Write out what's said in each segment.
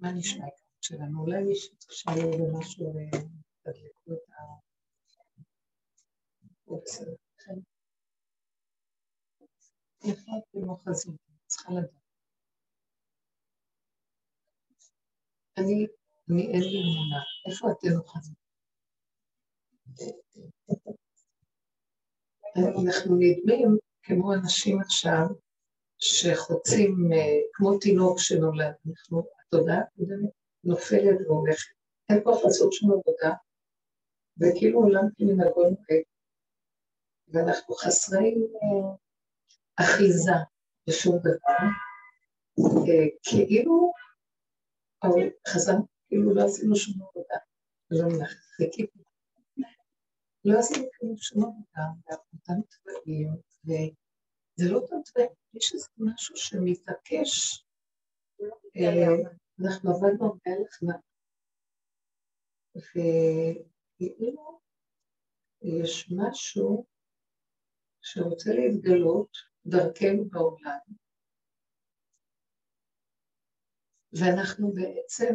מה נשמע שלנו? אולי מישהו תשאלו במשהו ותדלקו את ה... במוח הזאת? צריכה לדעת. אני, אני אין לי אמונה. איפה אתם אוחזים? אנחנו נדמים כמו אנשים עכשיו שחוצים אה, כמו תינוק שנולד. אנחנו, התודעה הקודמת נופלת והולכת. אין כוח לעשות שום עבודה, וכאילו עולם כמנהגו נוהג. ואנחנו חסרי אה, אחיזה בשום דבר. אה, כאילו, חזרנו, כאילו לא עשינו שום עבודה. לא חיכיתי. לא עשינו כאילו שום עבודה, ואנחנו אותם צבעים, וזה לא צבעים, יש איזה משהו שמתעקש. אה, אנחנו עבדנו הרבה על החלטה. וכאילו יש משהו שרוצה להתגלות דרכנו בעולם, ואנחנו בעצם,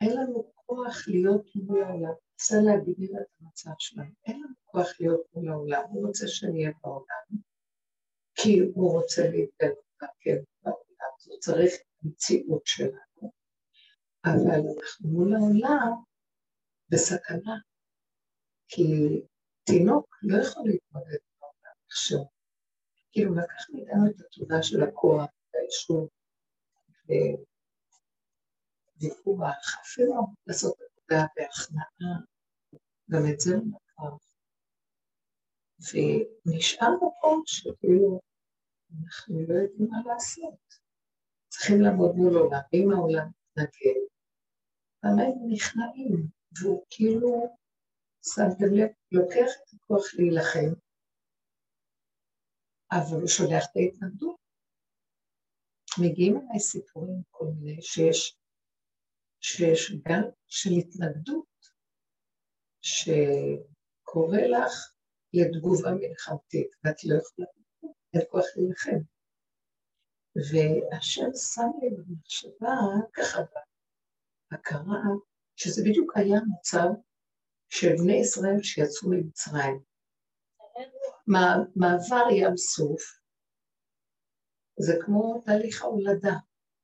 אין לנו כוח להיות מול העולם. רוצה להגדיר את המצב שלנו. אין לנו כוח להיות מול העולם, הוא רוצה שנהיה בעולם, כי הוא רוצה להתגלות דרכנו בעולם, הוא צריך מציאות שלנו, אבל אנחנו מול העולם בסכנה, כי תינוק לא יכול להתמודד בעולם עכשיו. כאילו לקח מאיתנו את התודה של הכוח, האישור, וויכוח, אפילו לעשות עבודה בהכנעה, גם את זה הוא לקח. ונשאר מקום שכאילו אנחנו לא יודעים מה לעשות. צריכים לעמוד מול עולם, אם העולם מתנגד, פעמיים נכנעים, והוא כאילו, שמתם לב, לוקח את הכוח להילחם, אבל הוא שולח את ההתנגדות. מגיעים אליי סיפורים כל מיני שיש, שיש גל של התנגדות, שקורא לך לתגובה מלחמתית, ואת לא יכולה, אין כוח להילחם. והשם שם לי במחשבה, ככה בהכרה, שזה בדיוק היה מצב של בני ישראל שיצאו ממצרים. מעבר ים סוף, זה כמו תהליך ההולדה.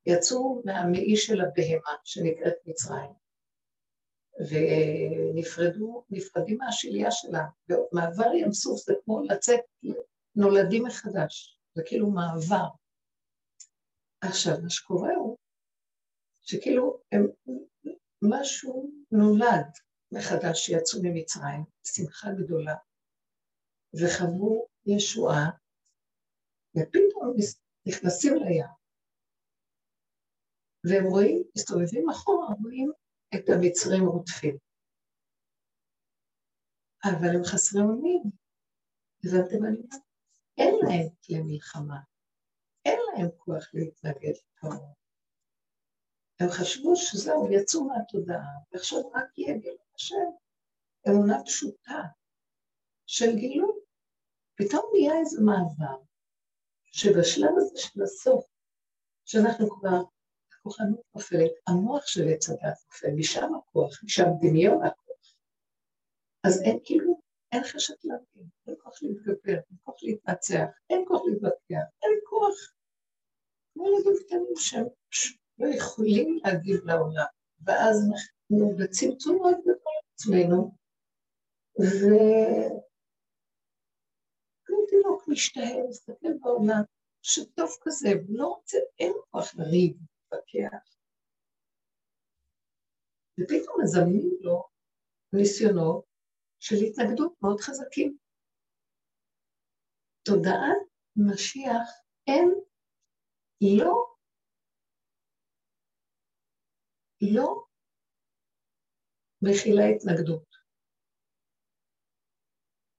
יצאו מהמעי של הבהמה שנקראת מצרים, ונפרדו, נפרדים מהשליה שלה. ומעבר ים סוף זה כמו לצאת, נולדים מחדש, זה כאילו מעבר. עכשיו, מה שקורה הוא שכאילו הם, משהו נולד מחדש שיצאו ממצרים, שמחה גדולה, וחוו ישועה, ופתאום נכנסים לים. והם רואים, מסתובבים אחורה, רואים את המצרים רודפים. אבל הם חסרי אונים. הבנתם מה אני אומרת? אין להם כלי מלחמה. אין להם כוח להתנגד לקרוב. הם חשבו שזהו, יצאו מהתודעה, ועכשיו רק יהיה גילוי השם. אמונה פשוטה של גילוי. פתאום נהיה איזה מעבר, שבשלב הזה של הסוף, שאנחנו כבר, הכוחנות נופלת, המוח של עץ הדת נופל, משם הכוח, משם דמיון הכוח. אז אין כאילו, אין חשת להבין, אין כוח להתגבר, אין כוח להתנצח, אין כוח להתווכח, אין כוח כמו ילדים קטנים שהם לא יכולים להגיב לעולם, ואז אנחנו בצמצום מאוד גדול עצמנו, וכמו תינוק משתהה, מסתכל בעולם, שטוב כזה, הוא לא רוצה, אין כוח לריב, להתווכח. ופתאום מזמנים לו ניסיונות של התנגדות מאוד חזקים. תודעת משיח אין לא, לא מכילה התנגדות.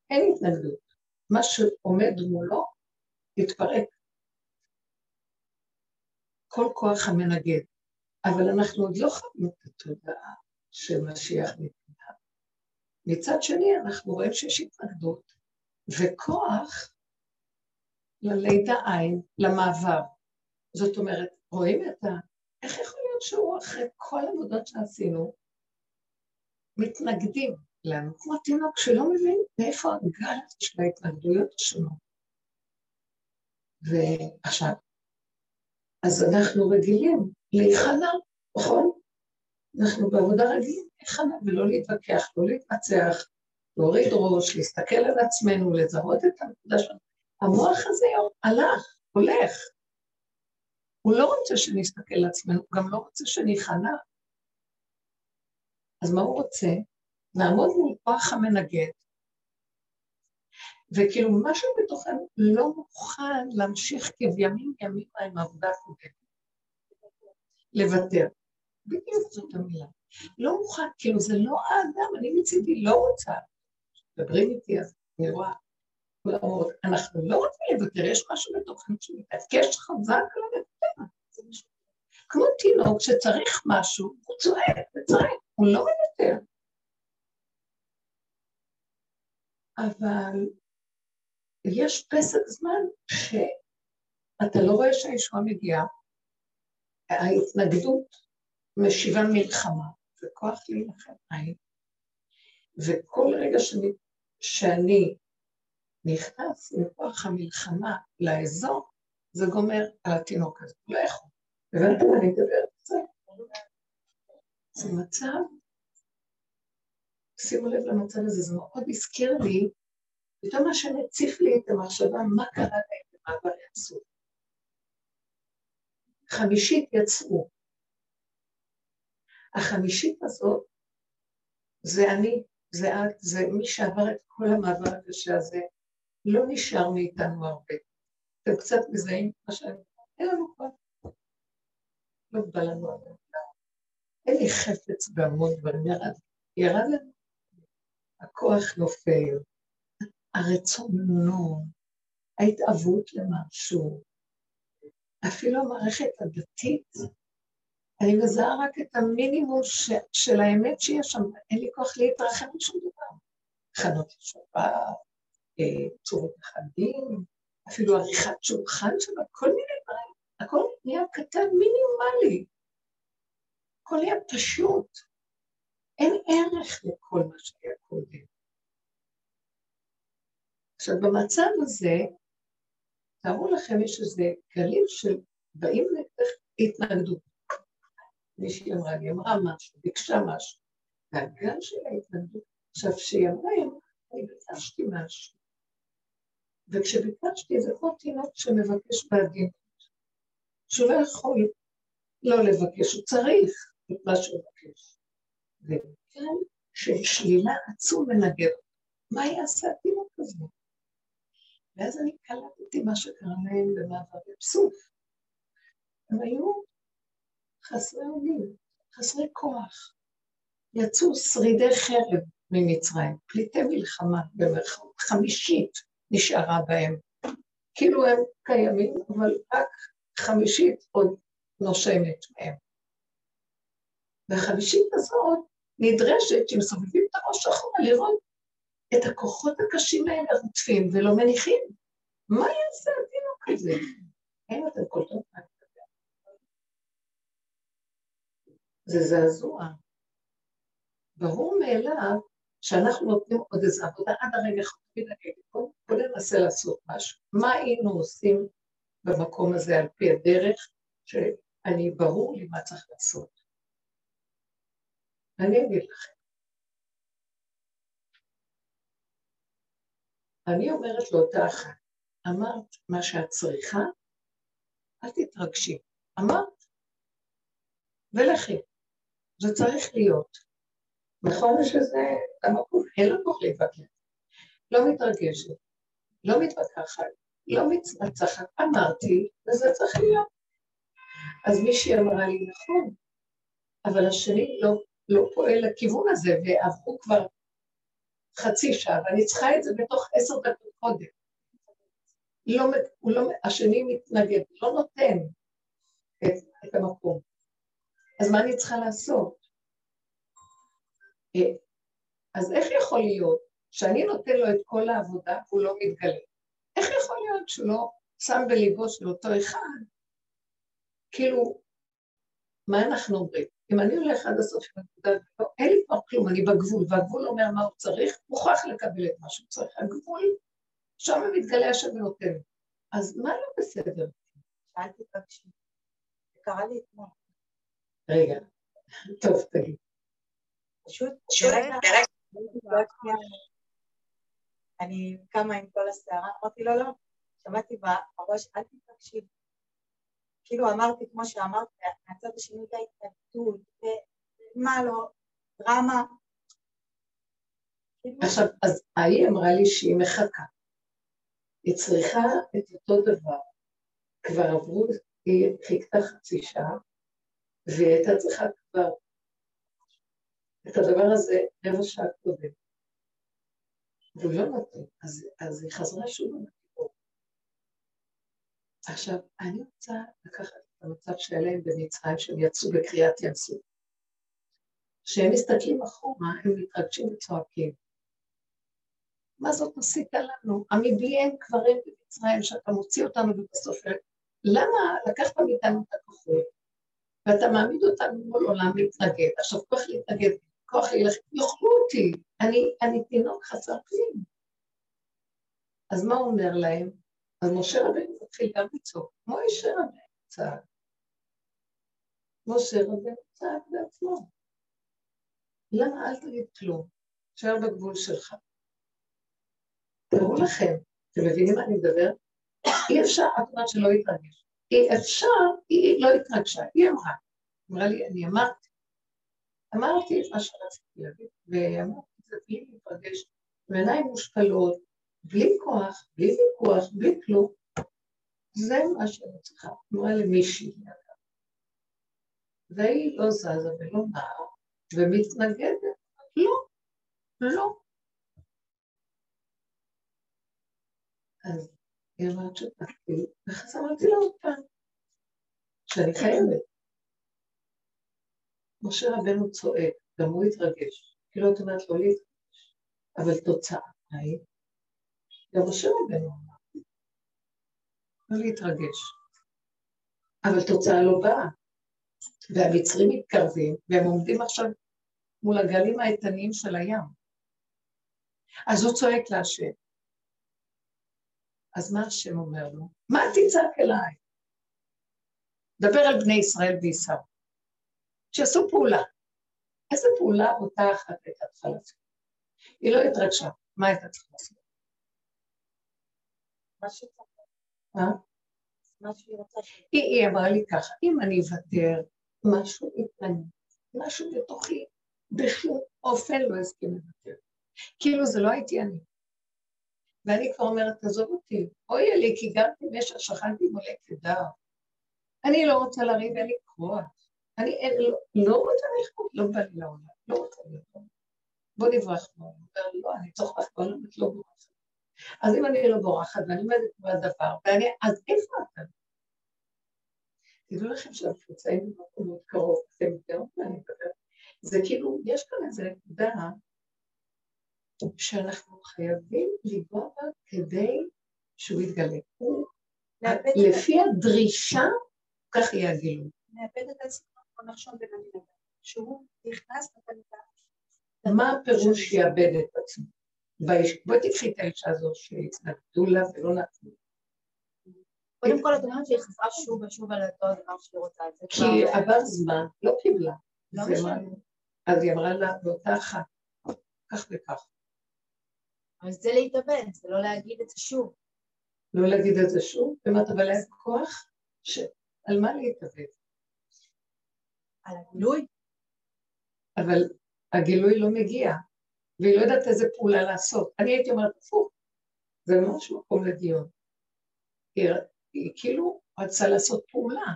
אין התנגדות. מה שעומד מולו יתפרק. כל כוח המנגד. אבל אנחנו עוד לא חווים את התודעה של משיח נתנה. מצד שני, אנחנו רואים שיש התנגדות, וכוח ללידה עין, למעבר. זאת אומרת, רואים את ה... איך יכול להיות שהוא אחרי כל העבודות שעשינו, מתנגדים לנו, כמו תינוק שלא מבין מאיפה הגל של ההתנגדויות השונות. ועכשיו, אז אנחנו רגילים להיכנע, נכון? אנחנו בעבודה רגילים להיכנע ולא להתווכח, לא להתמצח, להוריד ראש, להסתכל על עצמנו, לזהות את הנקודה שלנו. המוח הזה הלך, הולך. הוא לא רוצה שנסתכל על עצמנו, הוא גם לא רוצה שניכנע. אז מה הוא רוצה? נעמוד מול כוח המנגד, וכאילו משהו בתוכנו לא מוכן להמשיך כבימים ימימה עם העבודה הקודמת. לוותר. בדיוק זאת המילה. לא מוכן, כאילו זה לא האדם, אני מצידי לא רוצה. מדברים איתי, אז אני רואה כולם אומרות, אנחנו לא רוצים לוותר, יש משהו בתוכנו שמתעקש חזק על הוותר. כמו תינוק שצריך משהו, הוא צועק וצועק, הוא לא מוותר. אבל יש פסק זמן שאתה לא רואה שהישועה מגיעה, ההתנגדות משיבה מלחמה, וכוח להילחם אין, וכל רגע שאני, שאני נכנס מכוח המלחמה לאזור, זה גומר על התינוק הזה, לא יכול. הבנתם אני מדברת על זה? זה מצב, שימו לב למצב הזה, זה מאוד הזכיר לי, פתאום מה שמציף לי את המחשבה, מה קרה להם במעבר יצאו. חמישית יצאו. החמישית הזאת זה אני, זה את, זה מי שעבר את כל המעבר הקשה הזה, לא נשאר מאיתנו הרבה. אתם קצת מזהים מה שאני אומרת, אין לנו כבר. לא בא לנו הרבה. אין לי חפץ בהמון דברים, ירד, ירד לנו. הכוח נופל, הרצון לא, ההתאבות למשהו, אפילו המערכת הדתית, אני מזהה רק את המינימום ש, של האמת שיש שם, אין לי כוח להתרחב על שום דבר. חנות לשבת, אה, צורות החגים, אפילו עריכת שולחן שם, כל מיני דברים, הכל נהיה קטן מינימלי. הכל נהיה פשוט. אין ערך לכל מה שהיה קודם. עכשיו, במצב הזה, תארו לכם, יש איזה גלים שבאים לדרך התנגדות. מישהי אמרה לי, אמרה משהו, ביקשה משהו. והגל של ההתנגדות, עכשיו, כשהיא אמרה, אני ביקשתי משהו. וכשביקשתי זה כמו תינוק שמבקש בעדינות, שהוא לא יכול לא לבקש, הוא צריך את מה שהוא מבקש. וכאן של שלילה עצום מנגר. מה יעשה התינוק הזה? ואז אני קלטתי מה שקרה להם במעבר בפסוף. הם היו חסרי אונים, חסרי כוח. יצאו שרידי חרב ממצרים, פליטי מלחמה במרכאות, חמישית נשארה בהם. כאילו הם קיימים, אבל רק חמישית עוד נושמת מהם. והחמישית הזאת נדרשת שמסובבים את הראש אחורה לראות את הכוחות הקשים האלה רודפים ולא מניחים. מה יעשה התינוק הזה? אין אתם קולטות מה אני מדבר. זה זעזוע. ברור מאליו שאנחנו נותנים עוד איזו עבודה עד הרגע חתומי להגיד, בוא ננסה לעשות משהו. מה היינו עושים במקום הזה על פי הדרך, שאני, ברור לי מה צריך לעשות. אני אגיד לכם. אני אומרת לאותה אחת, אמרת מה שאת צריכה, אל תתרגשי. אמרת, ולכי. זה צריך להיות. נכון שזה המקום, אין לנו כוח להתווכח. לא מתרגשת, לא מתווכחת, לא מצחת, אמרתי, וזה צריך להיות. אז מישהי אמרה לי, נכון, אבל השני לא, לא פועל לכיוון הזה, ועברו כבר חצי שעה, ואני צריכה את זה בתוך עשר דקות קודם. לא, לא, השני מתנגד, לא נותן את, את המקום. אז מה אני צריכה לעשות? אה, אז איך יכול להיות שאני נותן לו את כל העבודה והוא לא מתגלה? איך יכול להיות שהוא לא שם בליבו של אותו אחד, כאילו, מה אנחנו אומרים? אם אני הולך עד הסוף של הנקודה, לא, אין לי כבר כלום, אני בגבול, והגבול אומר מה הוא צריך, מוכרח לקבל את מה שהוא צריך. הגבול, שם מתגלה השם ונותן. אז מה לא בסדר? שאלתי תקשיב. זה קרה לי אתמול. רגע, טוב, תגיד. פשוט, אני קמה עם כל הסערה, אמרתי לו, לא, שמעתי בראש, אל תתקשיב. כאילו אמרתי, כמו שאמרת, מהצד השני את ההתנגדות, מה לא, דרמה. כאילו- עכשיו, אז ההיא אמרה לי שהיא מחכה. היא צריכה את אותו דבר. כבר עברו, היא חיכתה חצי שעה, והיא הייתה צריכה כבר את הדבר הזה רבע שעה קודם. והוא לא נותן, אז, אז היא חזרה שוב למקום. עכשיו, אני רוצה לקחת את המצב שלהם במצרים, שהם יצאו בקריאת ים סוף. כשהם מסתכלים אחורה, הם מתרגשים וצועקים. מה זאת עשית לנו? המבליהם קברים במצרים, שאתה מוציא אותנו ובסוף... למה לקחת מאיתנו את הכוחות, ואתה מעמיד אותנו מול עולם להתנגד? עכשיו, כוח להתנגד, כוח להילחם, יאכלו אותי, אני, אני תינוק חסר כלים. אז מה הוא אומר להם? אז משה רבנו מתחיל גם לצעוק, משה רבנו צעק. משה רבנו צעק בעצמו. למה אל תגיד כלום? תשאר בגבול שלך. תראו לכם, אתם מבינים מה אני מדבר? אי אפשר, את אומרת שלא יתרגש. אפשר, היא לא התרגשה, היא אמרה. אמרה לי, אני אמרתי. אמרתי את מה שרציתי להגיד, ואמרתי את זה בלי להתרגש, בעיניים מושפלות, בלי כוח, בלי ויכוח, בלי כלום. זה מה שאני צריכה. אמרה למישהי. והיא לא זזה ולא נעה, ומתנגדת. לא, לא. אז היא אמרת ואחרי אמרתי לה עוד פעם, שאני חייבת. משה רבנו צועק, גם הוא התרגש. כאילו את אומרת לא להתרגש, אבל תוצאה היא, גם משה רבנו אמר, לא להתרגש. אבל תוצאה לא באה. והמצרים מתקרבים, והם עומדים עכשיו מול הגלים האיתניים של הים. אז הוא צועק להשם. אז מה השם אומר לו? מה תצעק אליי? דבר על בני ישראל ועיסאו. שיעשו פעולה. איזה פעולה אותה אחת הייתה צריכה לעשות? היא לא התרגשה, מה הייתה צריכה לעשות? מה שהיא רוצה. היא אמרה לי ככה, אם אני אוותר, משהו יתנגד, משהו בתוכי, בשום אופן לא אסכים לוותר. כאילו זה לא הייתי אני. ואני כבר אומרת, תעזוב אותי, אוי לי, כי גם במשך שכנתי מולא כדר. אני לא רוצה לריב, אין לי כוח. אני אין, לא, לא רוצה לכבוד, לא בא לי לעולם, לא רוצה להיות בוא נברח מהעולם. אומר, לא, אני צריך לך בעולם, את לא בורחת. אז אם אני לא בורחת ואני עומדת בדבר, ואני, אז איפה אתה? תדעו לכם שאנחנו נמצאים במקום מאוד קרוב, אתם מה אני מדברת? זה כאילו, יש כאן איזו נקודה שאנחנו חייבים לגרום בה כדי שהוא יתגלה. לפי הדרישה, כך יהיה הגילוי. נאבד את עצמנו, נחשוב בגלילה. שהוא נכנס לתלמידה. מה הפירוש יאבד את עצמו? בואי תקחי את האישה הזו שהתנגדו לה ולא נתנו. קודם כל את אומרת שהיא חזרה שוב ושוב על אותו הדבר שהיא רוצה. כי עבר זמן, לא קיבלה. לא אז היא אמרה לה באותה אחת, כך וכך. אבל זה להתאבד, זה לא להגיד את זה שוב. לא להגיד את זה שוב? באמת, אבל אין כוח ש... על מה להתאבד? על הגילוי. אבל הגילוי לא מגיע, והיא לא יודעת איזה פעולה לעשות. אני הייתי אומרת, הפוך, זה ממש מקום לדיון. היא, היא כאילו רצה לעשות פעולה.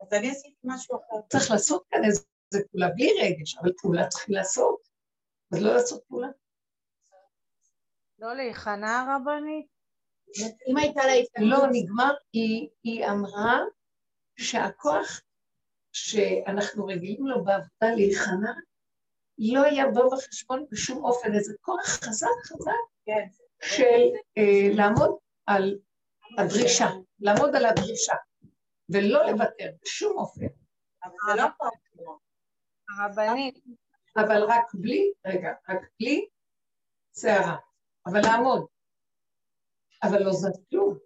אז אני עשיתי משהו אחר. צריך לעשות כאן איזה פעולה, בלי רגש, אבל פעולה צריכים לעשות. אז לא לעשות פעולה. לא להיכנע רבנית? אם הייתה לה התקדמות... לא, נגמר, היא, היא אמרה שהכוח שאנחנו רגילים לו בעבודה להיכנע, לא יבוא בחשבון בשום אופן איזה כוח חזק חזק כן. של אה, לעמוד על הדרישה, לעמוד על הדרישה, ולא לוותר בשום אופן. אבל זה לא פה. הרבנית, אבל רק בלי, רגע, רק בלי שערה, אבל לעמוד. אבל לא זז כלום.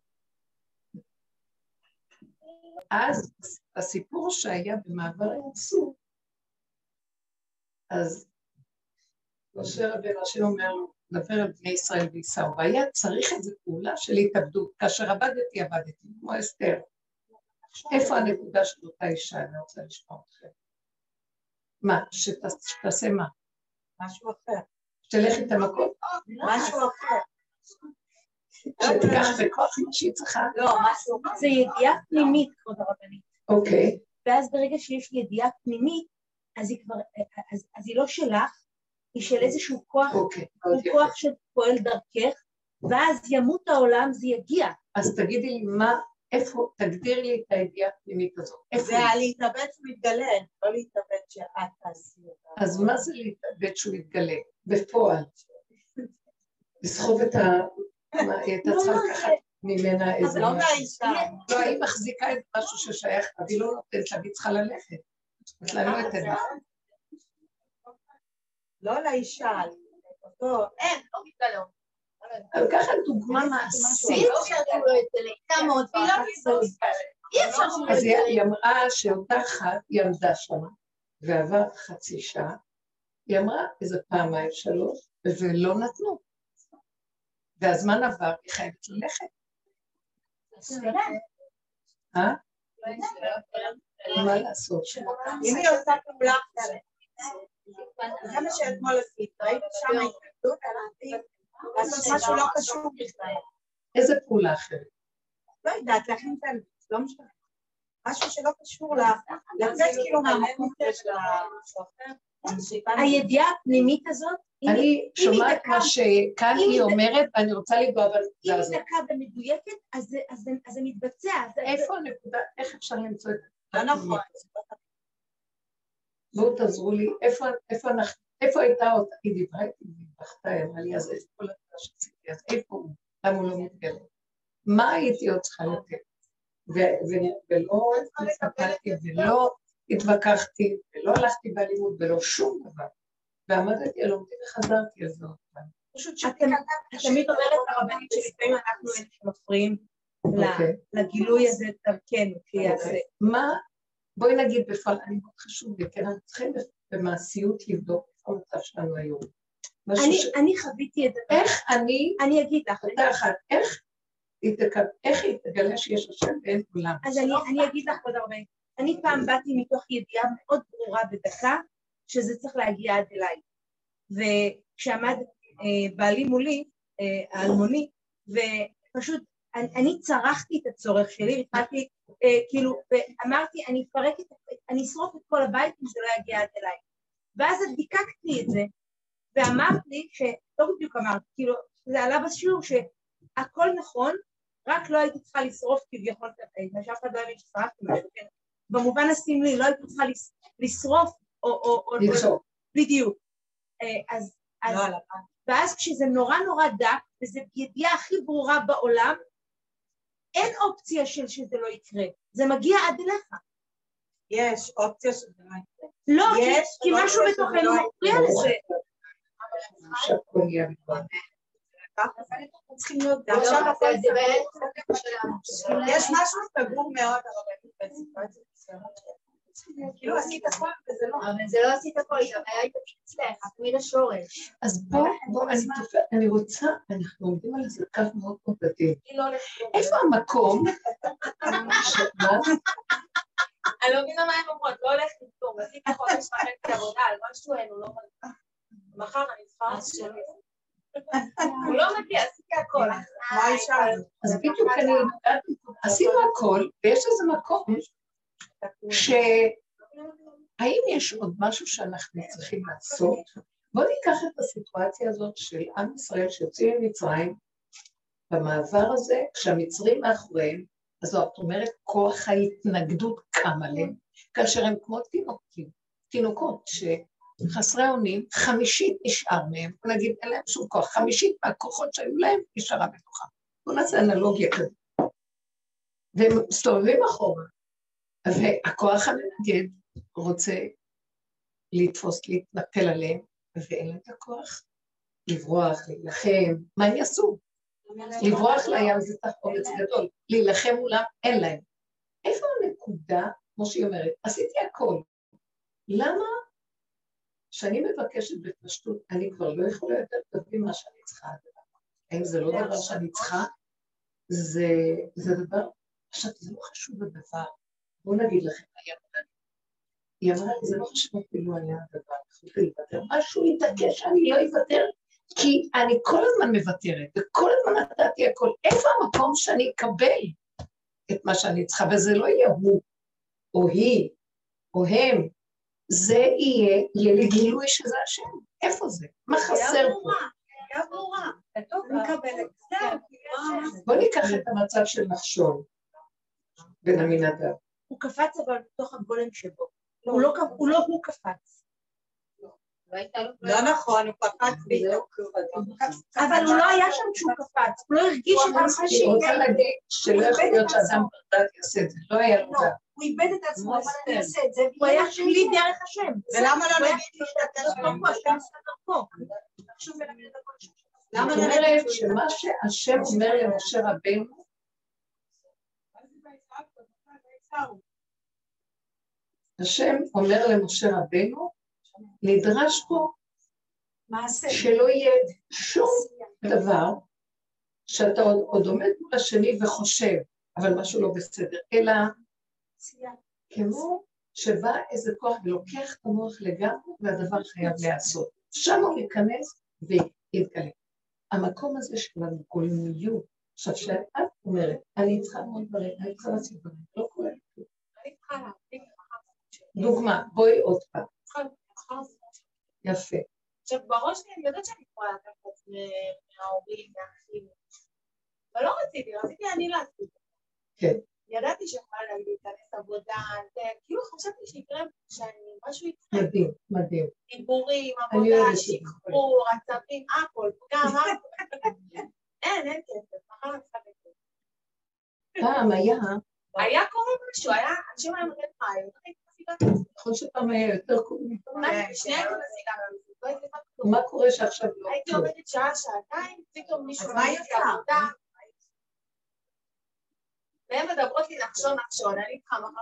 אז הסיפור שהיה במעבר סוף, אז משה רבנו השם אומר לו, דבר על בני ישראל וייסעו, והיה צריך איזו פעולה של התאבדות, כאשר עבדתי, עבדתי, כמו אסתר. איפה הנקודה של אותה אישה? אני רוצה לשמוע אתכם. מה? שתעש- שתעשה מה? משהו אחר. שתלך איתה מכות? משהו אחר. שתיקח בכוח מה שהיא צריכה? לא, משהו אחר. זה ידיעה פנימית, כבוד הרבנית. אוקיי, ואז ברגע שיש ידיעה פנימית, אז היא כבר, אז, אז היא לא שלך, היא של איזשהו כוח, אוקיי, הוא יפה. כוח שפועל דרכך, ואז ימות העולם, זה יגיע. אז תגידי לי מה, איפה, תגדירי לי את הידיעה הפנימית הזאת. איפה זה היא? הלהתאבד שהוא מתגלה, לא להתאבד שאת תעשי אותה. אז מה זה להתאבד שהוא יתגלה? בפועל. לסחוב את ה... היא הייתה לא, צריכה לא, לקחת ממנה איזה לא משהו. מהאישה. לא, היא מחזיקה את משהו ששייך, אבל היא לא נותנת לה, והיא צריכה ללכת. את לה לא את זה. לא לאישה, אין, לא מתגלה. אבל ככה דוגמה מעשית. אז היא היא אמרה שאותה אחת, היא עמדה שם, ועבר חצי שעה, היא אמרה איזה פעמיים שלוש, ולא נתנו. והזמן עבר, היא חייבת ללכת. אה? מה לעשות? אם היא עושה פעולה אחרת. זה מה שאתמול עשית, ראית שם התנגדות, הלכתי לעשות משהו לא קשור בכלל. איזה פעולה אחרת? לא יודעת, להכין את הלבוש, לא משנה. משהו שלא קשור. לצאת כאילו מהמקום של אחר. הידיעה הפנימית הזאת, אני אם היא שומעת מה שכאן אם היא היא- אומרת, ואני רוצה לגוע אם בנקודה היא הזאת. דקה ומדויקת, אז זה- מתבצע. איפה הנקודה, איך אפשר למצוא את זה? לא נכון. בואו תעזרו לי, איפה, איפה, אנחנו, איפה הייתה אותה, היא דיברה איתי והיא בכתה, היא אמרה לי, אז איפה כל הדבר שעשיתי, אז איפה הוא, למה הוא לא מתגלה? מה הייתי עוד צריכה לתת? ולא הסתכלתי ולא התווכחתי ולא הלכתי באלימות ולא שום דבר. ועמדתי על עומדי וחזרתי עוד פעם. פשוט את. את תמיד אומרת הרבנית שלפעמים אנחנו אלה שמפריעים ל- אוקיי. לגילוי הזה דרכנו, שיעשה. אוקיי. מה, בואי נגיד בפועל, אני מאוד חשוב לי, כי אנחנו צריכים במעשיות לבדוק איפה המצב שלנו היום. אני- חוויתי את זה. איך אני, אני אגיד לך, אותה אחת, איך איך היא תגלה שיש השם ואין עולם? אז אני, אני אגיד לך עוד הרבה. אני פעם באתי מתוך ידיעה מאוד ברורה בדקה, שזה צריך להגיע עד אליי. וכשעמד אה, בעלי מולי, אה, האלמוני, ופשוט אני, אני צרחתי את הצורך שלי, והתחלתי, אה, כאילו, ואמרתי, אני אפרק את, אני אשרוף את כל הבית אם זה לא יגיע עד אליי. ואז את דיקקתי את זה, ואמרת לי, שלא בדיוק אמרת, כאילו, זה עלה בשיעור שהכל נכון, רק לא הייתי צריכה לשרוף כביכול שאף אחד לא הבין ששרפתי משהו, כן? במובן הסמלי, לא הייתי צריכה לש- לשרוף, או, או, או, לצעוק. בדיוק. אה, אז, אז, לא. ואז כשזה נורא נורא דק, וזו ידיעה הכי ברורה בעולם, אין אופציה של שזה לא יקרה, זה מגיע עד אליך. יש אופציה שזה לא יקרה. לא, כי- יש, כי אבל משהו זה בתוכנו לא מפריע לזה. לא. יש משהו סגור מאוד בסיטואציות מסוימות. כאילו עשית הכל וזה לא. אבל זה לא עשית הכל, היה איתה אצלך, תמיד השורש. אז בואו, בואו, אני רוצה, אנחנו עומדים על איזה קו מאוד. היא לא. איפה המקום? מה? אני לא מבינה מה הן אומרות, לא הולכת לפתור, עשית חודש וחצי עבודה על משהו, אין, הוא לא מגיע. מחר אני צריכה לעשות הוא לא מגיע, עשיתי הכל. כמו האישה הזאת. אז בדיוק אני עשינו הכל, ויש איזה מקום שהאם יש עוד משהו שאנחנו צריכים לעשות? בואו ניקח את הסיטואציה הזאת של עם ישראל שיוצאים ממצרים, במעבר הזה, כשהמצרים מאחוריהם, אז זאת אומרת, כוח ההתנגדות קם עליהם, כאשר הם כמו תינוקים, תינוקות שחסרי אונים, חמישית נשאר מהם, נגיד, אין להם שום כוח, חמישית מהכוחות שהיו להם נשארה בתוכם. בואו נעשה אנלוגיה כזאת. והם מסתובבים אחורה. והכוח המנגד רוצה לתפוס, להתנפל עליהם, ואין להם את הכוח לברוח, להילחם, מה הם יעשו? לברוח לים זה אומץ גדול, להילחם מולם אין להם. איפה הנקודה, כמו שהיא אומרת, עשיתי הכל. למה כשאני מבקשת בפשטות, אני כבר לא יכולה יותר להביא מה שאני צריכה. האם זה לא דבר שאני צריכה? זה, זה דבר, עכשיו זה לא חשוב הדבר. בואו נגיד לכם מה היא אמרה היא אמרה לי, זה לא חשוב אפילו היה הדבר, יכולתי לוותר. משהו התעקש שאני לא אוותר, כי אני כל הזמן מוותרת, וכל הזמן נתתי הכל. איפה המקום שאני אקבל את מה שאני צריכה, וזה לא יהיה הוא, או היא, או הם, זה יהיה, יהיה לי גילוי שזה השם. איפה זה? מה חסר פה? היה ברורה. בוא ניקח את המצב של נחשון בין המנהדב. הוא קפץ אבל בתוך הגולם שבו. הוא לא הוא לא הוא קפץ. לא. נכון, הוא קפץ בדיוק. אבל הוא לא היה שם כשהוא קפץ, הוא לא הרגיש את עצמו שהיא רוצה להגיד שלא יכול להיות שאדם פרט יעשה את זה, לא היה לו דעת. הוא איבד את עצמו, אבל אני אעשה את זה, הוא היה שלי דרך השם. ולמה לא נגיד להשתתף דרכו, השם. עושה דרכו. זאת אומרת שמה שהשם אומר למשה רבנו, השם אומר למשה רבנו, נדרש פה שלא יהיה שום דבר שאתה עוד, עוד עומד מול השני וחושב, אבל משהו לא בסדר, אלא כמו שבא איזה כוח ולוקח את המוח לגמרי והדבר חייב להיעשות. שם הוא ייכנס ויתגלה. המקום הזה של הגולמיות, עכשיו שאת אומרת, אני צריכה ללמוד דברים, אני צריכה לעשות דברים, לא דוגמה, בואי עוד פעם. יפה. עכשיו, בראש שלי אני יודעת שאני יכולה לקחת מההורים, מהאחים, אבל לא רציתי, רציתי אני לעשות. כן. ידעתי שיכולה להיכנס עבודה, כאילו חשבתי שיקרה שאני, משהו יקרה. מדהים, מדהים. דיבורים, עבודה, שחרור, עצבים, הכל, גם, אין, אין כסף, מחר אני צריכה פעם היה... היה קורה משהו, היה, אנשים היו נותנים חיים, נכון שפעם היה יותר קוראים. לא מה קורה שעכשיו לא? הייתי עומדת שעה, שעתיים, פתאום מישהו... אז מה היא עושה? והן מדברות לי נחשון נחשון, אני איתך מחר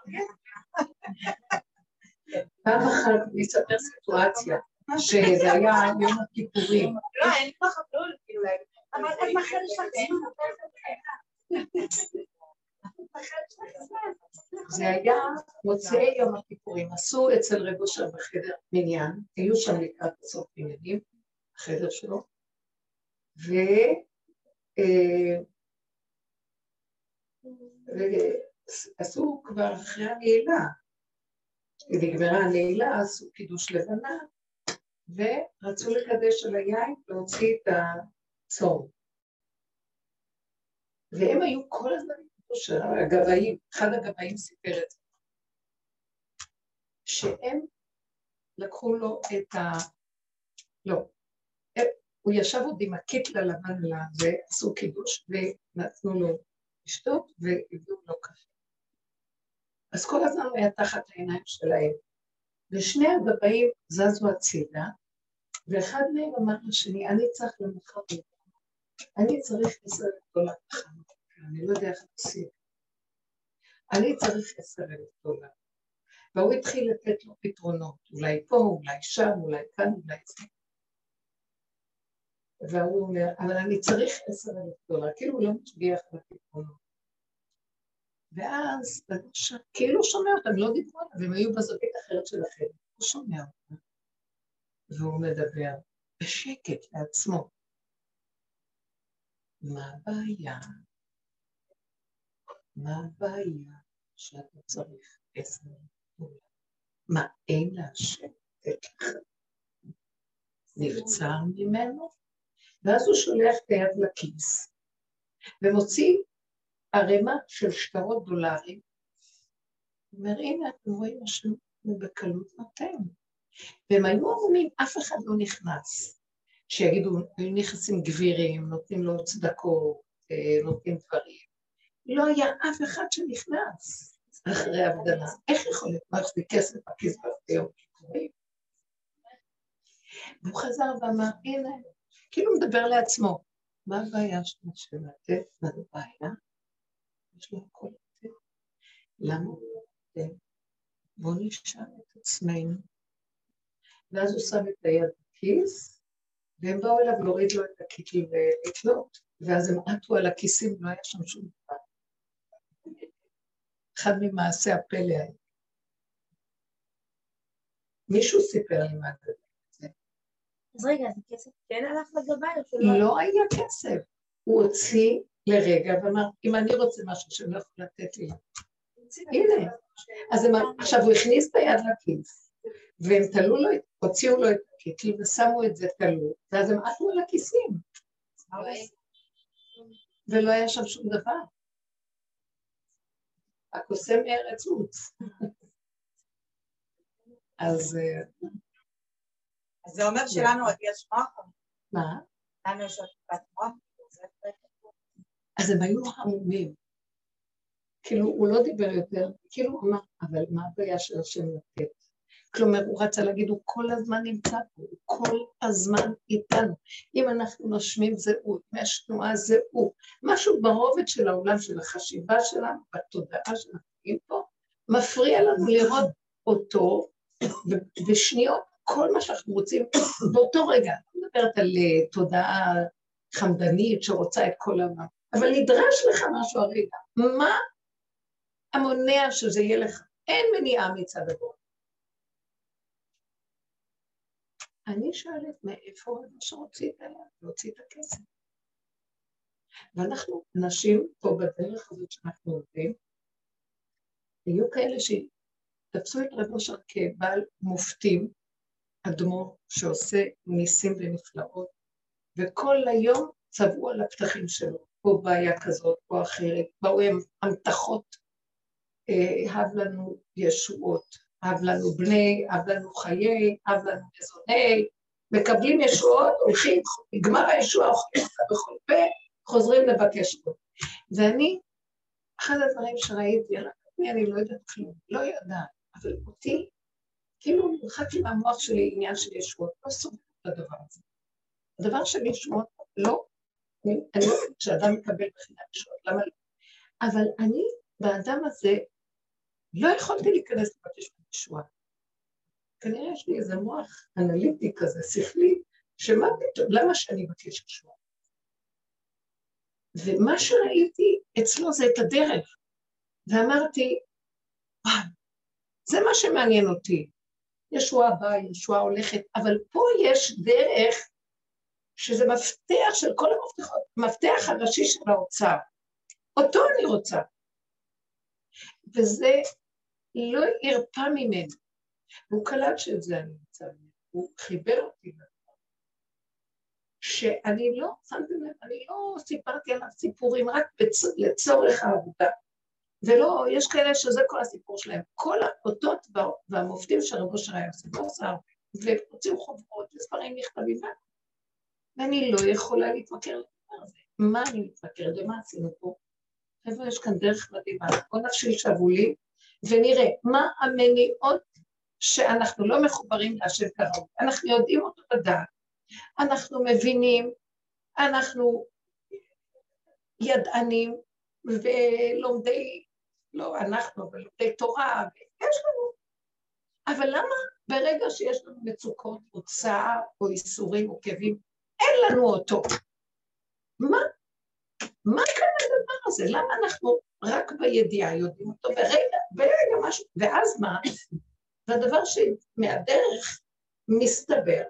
פעם אחת אני אספר סיטואציה, שזה היה יום הכיפורים. לא, אין לי ככה כלום, כאילו, אבל מחר יש זה היה מוצאי יום הכיפורים, עשו אצל רב אושר בחדר מניין, היו שם לקראת סוף מניינים, החדר שלו, אה, ועשו כבר אחרי הנעילה, נגמרה הנעילה, עשו קידוש לבנה, ורצו לקדש על היין, להוציא את הצום. והם היו כל הזמן שהגבאים, אחד הגבאים סיפר את זה, שהם לקחו לו את ה... לא, הוא ישב עוד עם הקיטל הלבן לזה, עשו קידוש, ונתנו לו לשתות, והביאו לו קפה. אז כל הזמן הוא היה תחת העיניים שלהם. ושני הגבאים זזו הצידה, ואחד מהם אמר לשני, אני צריך למחר אני צריך עשר דולר בחנות. אני לא יודע איך עושים. אני צריך עשר אלף דולר. והוא התחיל לתת לו פתרונות, אולי פה, אולי שם, אולי כאן, אולי זה. והוא אומר, אבל אני צריך עשר אלף דולר, כאילו הוא לא משגיח בפתרונות. ואז, כאילו שומע אותם, לא דיברו עליו, הם היו בזווית אחרת של החדר, הוא שומע אותם. והוא מדבר בשקט לעצמו. מה הבעיה? מה הבעיה שאתה צריך דולר? מה, אין להשם לתת לך? נבצר ממנו? ואז הוא שולח את היד לכיס ומוציא ערימה של שטרות דולרים. הוא אומר, הנה, אתם רואים משהו, הוא בקלות נותן. והם היו אומרים, אף אחד לא נכנס. שיגידו, היו נכנסים גבירים, נותנים לו צדקות, אה, נותנים דברים. לא היה אף אחד שנכנס אחרי ההפגנה. איך יכול להיות? מה יש לי כסף בכיס ביום כיפורים? והוא חזר ואמר, הנה, כאילו מדבר לעצמו, מה הבעיה של לתת? מה זה בעיה? יש לו הכל לתת. למה הוא לא לתת? בואו נשאל את עצמנו. ואז הוא שם את היד בכיס, והם באו אליו להוריד לו את הקיטל ולתלות, ואז הם עטו על הכיסים, לא היה שם שום דבר. אחד ממעשי הפלא האלה. מישהו סיפר לי מה זה. אז רגע, אז הכסף כן הלך לגבאי או שלא? לא היה כסף. הוא הוציא לרגע ואמר, אם אני רוצה משהו שאני לא יכול לתת לי. הנה. אז עכשיו הוא הכניס את היד לכיס, והם תלו לו, הוציאו לו את הקיטל ושמו את זה תלו, ואז הם עטו על הכיסים. ולא היה שם שום דבר. הקוסם מארץ עוץ. אז אה, אז זה אומר שלנו עוד יש מוח? מה? לנו יש עוד טיפת מוח? אז הם היו המומים. כאילו, הוא לא דיבר יותר, כאילו הוא אמר, אבל מה הבעיה של השם לתת? כלומר, הוא רצה להגיד, הוא כל הזמן נמצא פה, הוא כל הזמן איתנו. אם אנחנו נושמים זה הוא, מהשנועה זה הוא. משהו ברובד של העולם, של החשיבה שלנו, בתודעה שאנחנו חיים פה, מפריע לנו לראות אותו בשניות, כל מה שאנחנו רוצים באותו רגע. אני מדברת על אה, תודעה חמדנית שרוצה את כל העולם, אבל נדרש לך משהו הרגע. מה המונע שזה יהיה לך? אין מניעה מצד הגורם. אני שואלת מאיפה אנשים רוצים להוציא את הכסף. ואנחנו, נשים פה בדרך הזאת שאנחנו עובדים, היו כאלה שתפסו את רב אושר כבעל מופתים, אדמו"ר שעושה ניסים ונפלאות, וכל היום צבעו על הפתחים שלו, פה בעיה כזאת, פה אחרת, באו הם המתחות, אה, הב לנו ישועות, אב לנו בני, אב לנו חיי, אב לנו מזוני, מקבלים ישועות, הולכים, נגמר הישועה, אוכלים אותה בכל פה, חוזרים לבקש עוד. ואני, אחד הדברים שראיתי על עצמי, אני לא יודעת כלום, לא יודעת, אבל אותי, כאילו נרחקתי מהמוח שלי עניין של ישועות, לא סובבת את הדבר הזה. הדבר של ישועות, לא, אני, אני לא יודעת שאדם מקבל בחינת ישועות, למה לא? אבל אני, באדם הזה, לא יכולתי להיכנס לבקש ישועה. כנראה יש לי איזה מוח אנליטי כזה, שכלי, שמה פתאום, למה שאני אבקש ישועה? ומה שראיתי אצלו זה את הדרך. ואמרתי, וואו, זה מה שמעניין אותי. ישועה באה, ישועה הולכת, אבל פה יש דרך שזה מפתח של כל המפתחות, מפתח הראשי של האוצר. אותו אני רוצה. וזה לא הרפה ממנו. והוא קלט שאת זה אני רוצה ממנו, הוא חיבר אותי לדבר. שאני לא, שמתי לב, אני לא סיפרתי עליו סיפורים רק בצ... לצורך העבודה. ולא, יש כאלה שזה כל הסיפור שלהם. כל האותות והמופתים של רבו של היה עושה, לא עושה והוציאו חוברות וספרים נכתבים, ואני לא יכולה להתמכר לדבר הזה. מה אני מתמכרת ומה עשינו פה? חבר'ה, יש כאן דרך מדהימה. בוא נפשיל שבולים ונראה מה המניעות שאנחנו לא מחוברים להשם כראוי. אנחנו יודעים אותו בדעת, אנחנו מבינים, אנחנו ידענים ולומדי, לא אנחנו, אבל לומדי תורה, יש לנו. אבל למה ברגע שיש לנו מצוקות או צער או איסורים או כאבים, אין לנו אותו? מה? מה כאן הדבר הזה? למה אנחנו רק בידיעה יודעים אותו, ורגע, ורגע משהו, ואז מה? והדבר שמהדרך מסתבר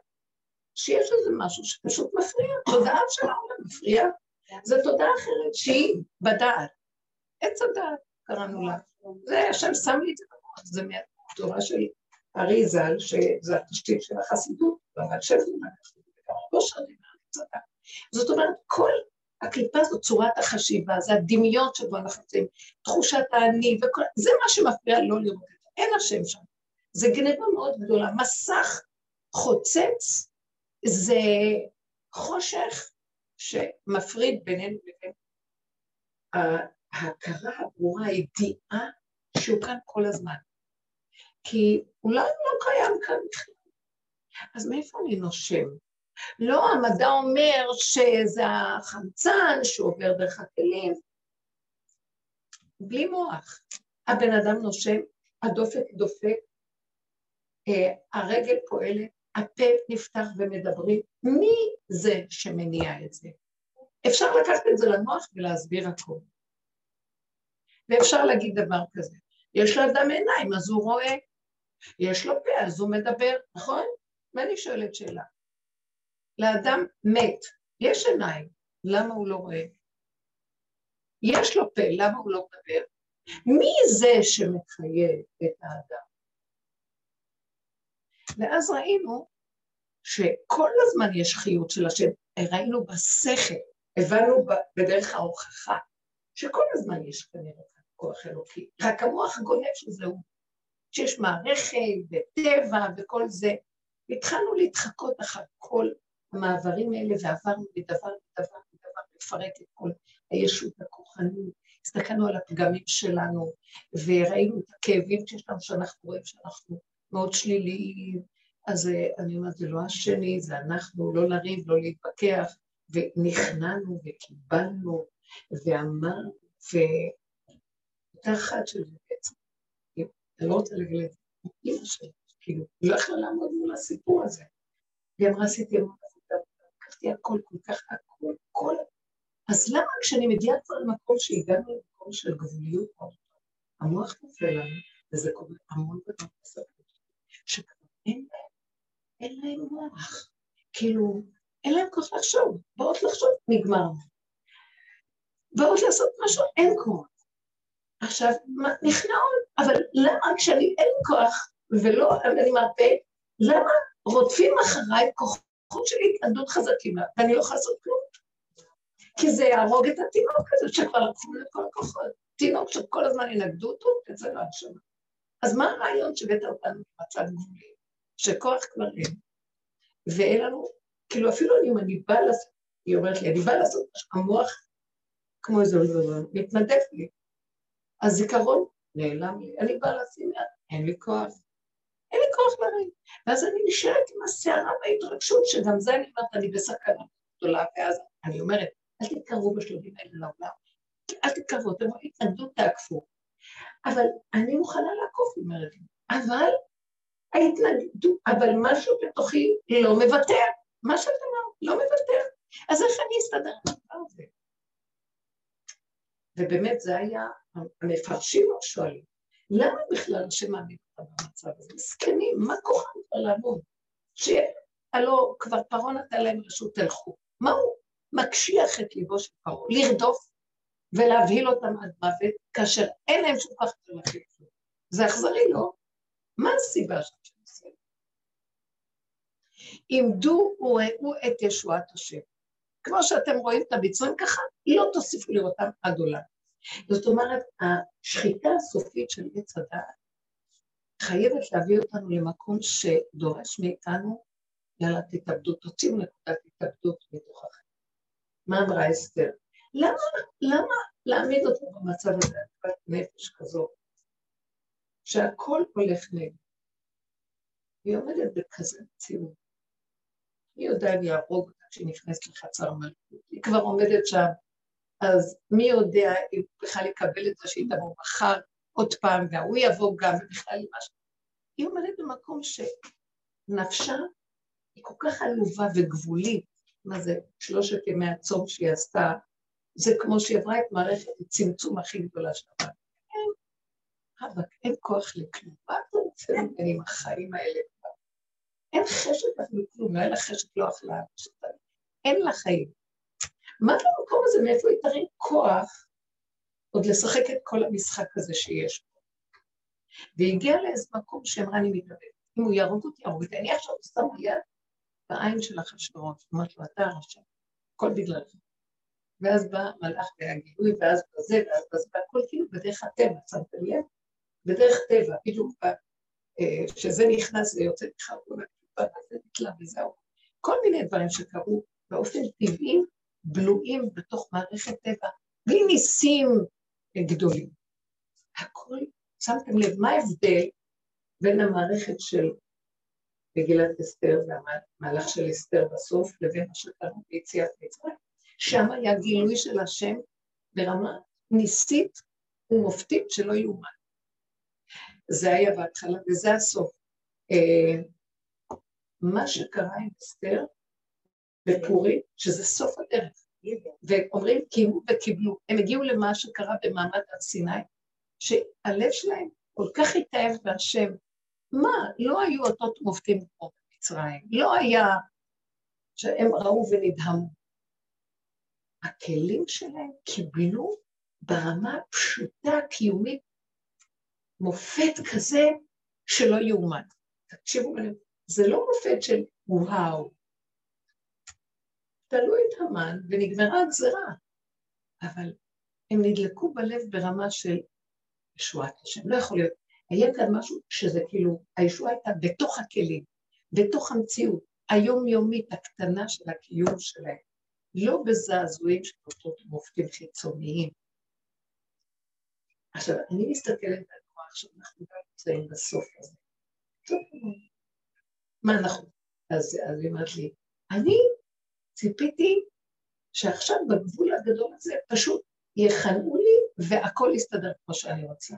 שיש איזה משהו שפשוט מפריע, תודעה של העולם מפריעה. זו תודעה אחרת שהיא בדעת. עץ הדעת קראנו לה. זה השם שם לי את זה במוח, זה מהתורה של ארי ז"ל, שזה התשתית של החסידות, מהחסידות, וגם לא שנים מהצדה. זאת אומרת, כל הקליפה זו צורת החשיבה, זה הדמיון שבו אנחנו נמצאים, תחושת האני, וכל... זה מה שמפריע לא לראות את זה, אין השם שם. זה גניבה מאוד גדולה. מסך חוצץ זה חושך שמפריד בינינו לבין ההכרה הברורה, הידיעה שהוא כאן כל הזמן. כי אולי הוא לא קיים כאן בכלל. אז מאיפה אני נושם? לא, המדע אומר שזה החמצן שעובר דרך הכלים. בלי מוח. הבן אדם נושם, הדופק דופק, אה, הרגל פועלת, הפה נפתח ומדברים. מי זה שמניע את זה? אפשר לקחת את זה למוח ולהסביר הכול. ואפשר להגיד דבר כזה, יש לאדם עיניים, אז הוא רואה, יש לו פה, אז הוא מדבר, נכון? ואני שואלת שאלה. לאדם מת, יש עיניים, למה הוא לא רואה? יש לו פה, למה הוא לא מדבר? מי זה שמחייב את האדם? ואז ראינו שכל הזמן יש חיות של השם, ראינו בשכל, הבנו בדרך ההוכחה, שכל הזמן יש כנראה כוח אלוקי, רק המוח גונב שזהו, שיש מערכת וטבע וכל זה. התחלנו להתחקות אחר כל המעברים האלה ועברנו מדבר לדבר לדבר לפרק את כל הישות הכוחנית, הסתכלנו על הפגמים שלנו וראינו את הכאבים שיש לנו שאנחנו רואים שאנחנו מאוד שליליים, אז אה, אני אומרת, זה לא השני, זה אנחנו, לא לריב, לא להתווכח, ונכנענו וקיבלנו ואמרנו, והייתה אחת של זה בעצם, אני לא רוצה זה, אימא שלי, כאילו, היא לא יכלה לעמוד מול הסיפור הזה. היא אמרה, עשיתי המון לקחתי הכל, כל כך הכל, כל... אז למה כשאני מגיעה כבר למקום שהגענו למקום של גבוליות, המוח נופל לנו, וזה קורה המון דבר בסדר, שכבר אין להם, אין להם מוח. כאילו, אין להם כוח לחשוב, באות לחשוב, נגמר. באות לעשות משהו, אין כוח. עכשיו, נכנעות, אבל למה כשאני אין כוח ולא, אני מרפא, למה רודפים אחריי כוחות של התנגדות חזקים ואני לא יכולה לעשות כלום? כי זה יהרוג את התינוק הזה שכבר לקחו לכל הכוחות. תינוק שכל הזמן ינגדו אותו, זה לא עכשיו. אז מה הרעיון שהבאת אותנו במצב גבולי? שכוח כבר אין, ואין לנו, כאילו אפילו אם אני באה לעשות, היא אומרת לי, אני באה לעשות המוח כמו איזה מתנדף לי. הזיכרון נעלם לי, אני באה לשים יד, אין לי כוח. אין לי כוח לריב. ואז אני נשארת עם הסערה וההתרגשות, שגם זה אני אומרת, אני בסכנה גדולה, ואז אני אומרת, אל תתקרבו בשלבים האלה לעולם, אל תתקרבו, אתם רואים, התנגדות תעקפו. אבל אני מוכנה לעקוף, אומרת לי, אבל ההתנגדות, אבל משהו בתוכי לא מוותר, מה שאת אמרת, לא מוותר. אז איך אני אסתדר עם הדבר הזה? ובאמת זה היה, המפרשים לא שואלים, למה בכלל השם אותם במצב הזה? מסכנים, מה כוחם כבר לעבוד? שהלא כבר פרעה נתן להם רשות, תלכו. מה הוא מקשיח את ליבו של פרעה? לרדוף ולהבהיל אותם עד מוות, כאשר אין להם שום כך יותר להכיל זה אכזרי, לא? מה הסיבה שאתם עושים? עמדו וראו את ישועת השם. כמו שאתם רואים את הביצועים ככה, לא תוסיפו לראותם עד עולם. זאת אומרת, השחיטה הסופית של עץ הדעת חייבת להביא אותנו למקום שדורש מאיתנו, יאללה, תתאבדו, תוציאו נקודת התאבדות החיים. מה אמרה אסתר? למה, למה להעמיד אותו במצב הזה, נפש כזאת, שהכל הולך נגד. היא עומדת בכזה מציאות. מי יודע אם יהרוג אותה כשהיא נכנסת לחצר מלכות. היא כבר עומדת שם, אז מי יודע אם בכלל יקבל את זה שהיא תבוא מחר עוד פעם, והוא יבוא גם, ובכלל משהו. היא עומדת במקום שנפשה היא כל כך עלובה וגבולית. מה זה, שלושת ימי הצום שהיא עשתה, זה כמו שהיא עברה את מערכת הצמצום הכי גדולה שלה. רבאק, אין כוח לכלום. מה אתה רוצה ממני עם החיים האלה? אין חשק אפילו כלום, לא אין לה חשק לא אכלה, אין לה חיים. מה במקום הזה, מאיפה היא תרים כוח עוד לשחק את כל המשחק הזה שיש פה? והיא הגיעה לאיזה מקום שאמרה, אני מתאבדת. אם הוא יהרוג אותי, יהרוג אותי. אני עכשיו שמה יד בעין של אחשוורוש, אמרת לו, אתה הרשע, הכל בגללך. ואז בא מלאך והגילוי, ואז בזה, ואז בזה, והכל כאילו בדרך הטבע, שמתם לב? בדרך טבע, בדיוק אה, שזה נכנס ויוצא בכלל, וזה נתלה וזהו. כל מיני דברים שקרו באופן טבעי, בלויים בתוך מערכת טבע, בלי ניסים גדולים. הכל, שמתם לב, מה ההבדל בין המערכת של מגילת אסתר והמהלך של אסתר בסוף לבין מה שקרה ביציאת מצרים? שם היה גילוי של השם ברמה ניסית ומופתית שלא יאומן. זה היה בהתחלה וזה הסוף. אה, מה שקרה עם אסתר בפורים, שזה סוף הדרך, ואומרים קיימו וקיבלו, הם הגיעו למה שקרה במעמד הר סיני, שהלב שלהם כל כך התאהב בהשם, מה, לא היו אותות מופתים כמו במצרים, לא היה שהם ראו ונדהמו. הכלים שלהם קיבלו ברמה הפשוטה, הקיומית, מופת כזה שלא יאומן. תקשיבו, זה לא מופת של וואו. תלו את המן ונגמרה הגזרה, אבל הם נדלקו בלב ברמה של ישועת השם. לא יכול להיות. היה כאן משהו שזה כאילו, הישועה הייתה בתוך הכלים, בתוך המציאות היומיומית הקטנה של הקיום שלהם, לא בזעזועים של אותות מופתים חיצוניים. עכשיו, אני מסתכלת על מה עכשיו אנחנו גם נמצאים בסוף הזה. מה אנחנו? אז היא אמרת לי, אני ציפיתי שעכשיו בגבול הגדול הזה פשוט יכנעו והכל יסתדר כמו שאני רוצה.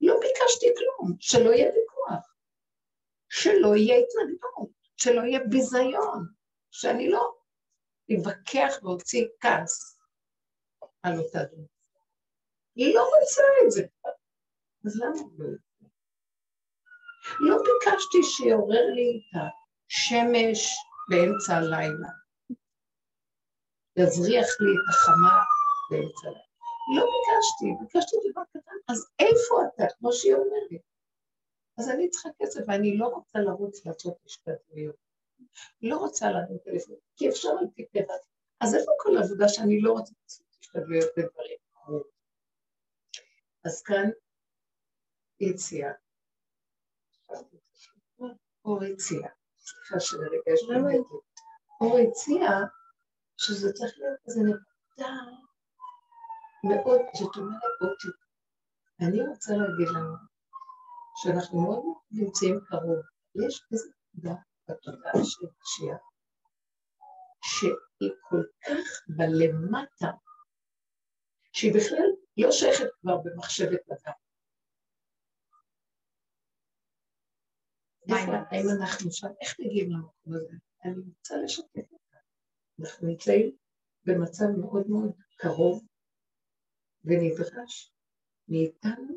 לא ביקשתי כלום, שלא יהיה ויכוח, שלא יהיה התנגדות, שלא יהיה ביזיון, שאני לא אתווכח ואוציא כעס על אותה דמות. היא לא רוצה את זה. אז למה לא? לא ביקשתי שיעורר לי את השמש באמצע הלילה. יזריח לי את החמה באמצע הלילה. לא ביקשתי, ביקשתי דבר קטן, אז איפה אתה, כמו שהיא אומרת? אז אני צריכה כסף, ואני לא רוצה לרוץ לעשות השתתפויות. לא רוצה לענות טלפון, כי אפשר על פי טבע. אז איפה כל העבודה שאני לא רוצה לעשות השתתפויות בדברים? אז כאן יציאה. אור יציאה. סליחה שלרגע יש לי אור הציע שזה צריך להיות איזה נקודה מאוד, זאת אומרת, אותי. אני רוצה להגיד לנו שאנחנו מאוד נמצאים קרוב. יש איזו נקודה בתודעה של משיח שהיא כל כך בלמטה, שהיא בכלל לא שייכת כבר במחשבת אדם. האם אנחנו שם, איך מגיעים למקום הזה? אני רוצה לשתף אותה. אנחנו נמצאים במצב מאוד מאוד קרוב ונדרש מאיתנו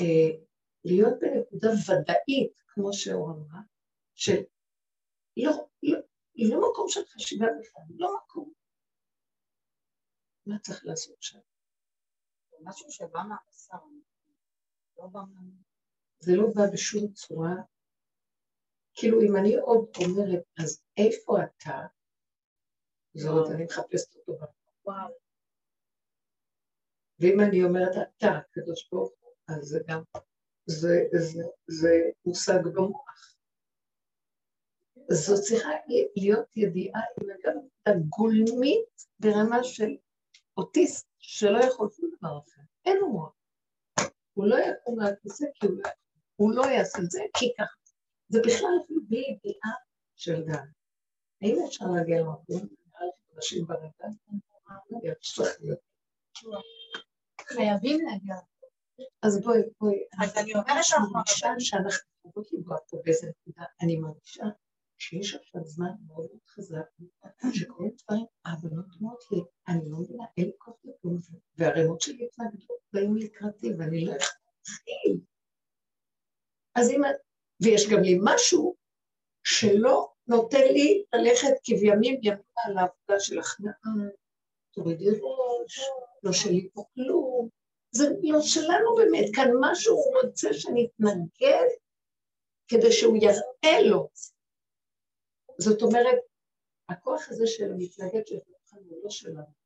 אה, להיות בנקודה ודאית, כמו שאור אמרה, של לא, לא, לא מקום של חשיבה בכלל, לא מקום. מה צריך לעשות שם? זה משהו שבא מהבשר, לא בא מה... זה לא בא בשום צורה כאילו אם אני עוד אומרת, אז איפה אתה? זה עוד אני מחפשת אותו וואו. ואם אני אומרת אתה, הקדוש ברוך הוא, אז זה גם, זה, זה, זה מושג במוח. זו צריכה להיות ידיעה עם גם גולמית ברמה של אוטיסט שלא יכול שום דבר אחר. אין לו מוח. הוא לא יקום מהכיסא כי הוא לא, הוא לא יעשה את זה, כי ככה. זה בכלל אפילו בלי ידיעה של גן. האם אפשר להגיע למקום? אנשים ברגע? חייבים להגיע. אז בואי, בואי. אז אני אומרת שאנחנו מרגישה שאנחנו חייבות לגוע פה באיזה נקודה. אני מרגישה שיש עכשיו זמן מאוד מאוד חזק, שקורים דברים, הבנות אומרות לי, אני לא מבינה, אין לי כוח לכלום, והרימות שלי התנגדו, באים לקראתי, ואני לא להתחיל. אז אם ויש גם לי משהו שלא נותן לי ללכת כבימים ימימה על העבודה של הכנעה, תורידי ראש, לא שלי פה כלום. זה לא שלנו באמת, כאן משהו הוא רוצה שנתנגד כדי שהוא יראה לו. זאת אומרת, הכוח הזה של המתנגד של לכם הוא לא שלנו.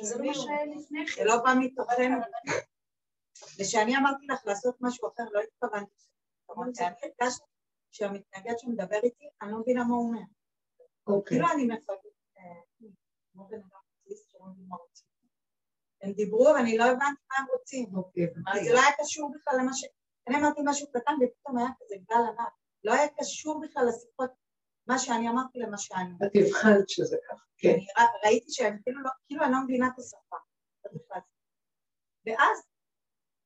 זה מה שלפני כן, לא בא מתוכנו. וכשאני אמרתי לך לעשות משהו אחר, לא התכוונתי. אני הרגשתי שהמתנגד שמדבר איתי, אני לא מבינה מה הוא אומר. כאילו אני מפגרת. מבין מה רוצים. הם דיברו, ואני לא הבנתי מה הם רוצים. אוקיי, אבל זה לא היה קשור בכלל למה ש... אני אמרתי משהו קטן ופתאום היה כזה גל ענק. לא היה קשור בכלל לשיחות, מה שאני אמרתי למה שאני. את הבחנת שזה ככה, כן. ראיתי שאני כאילו לא, כאילו אני לא מבינה את השפה. ואז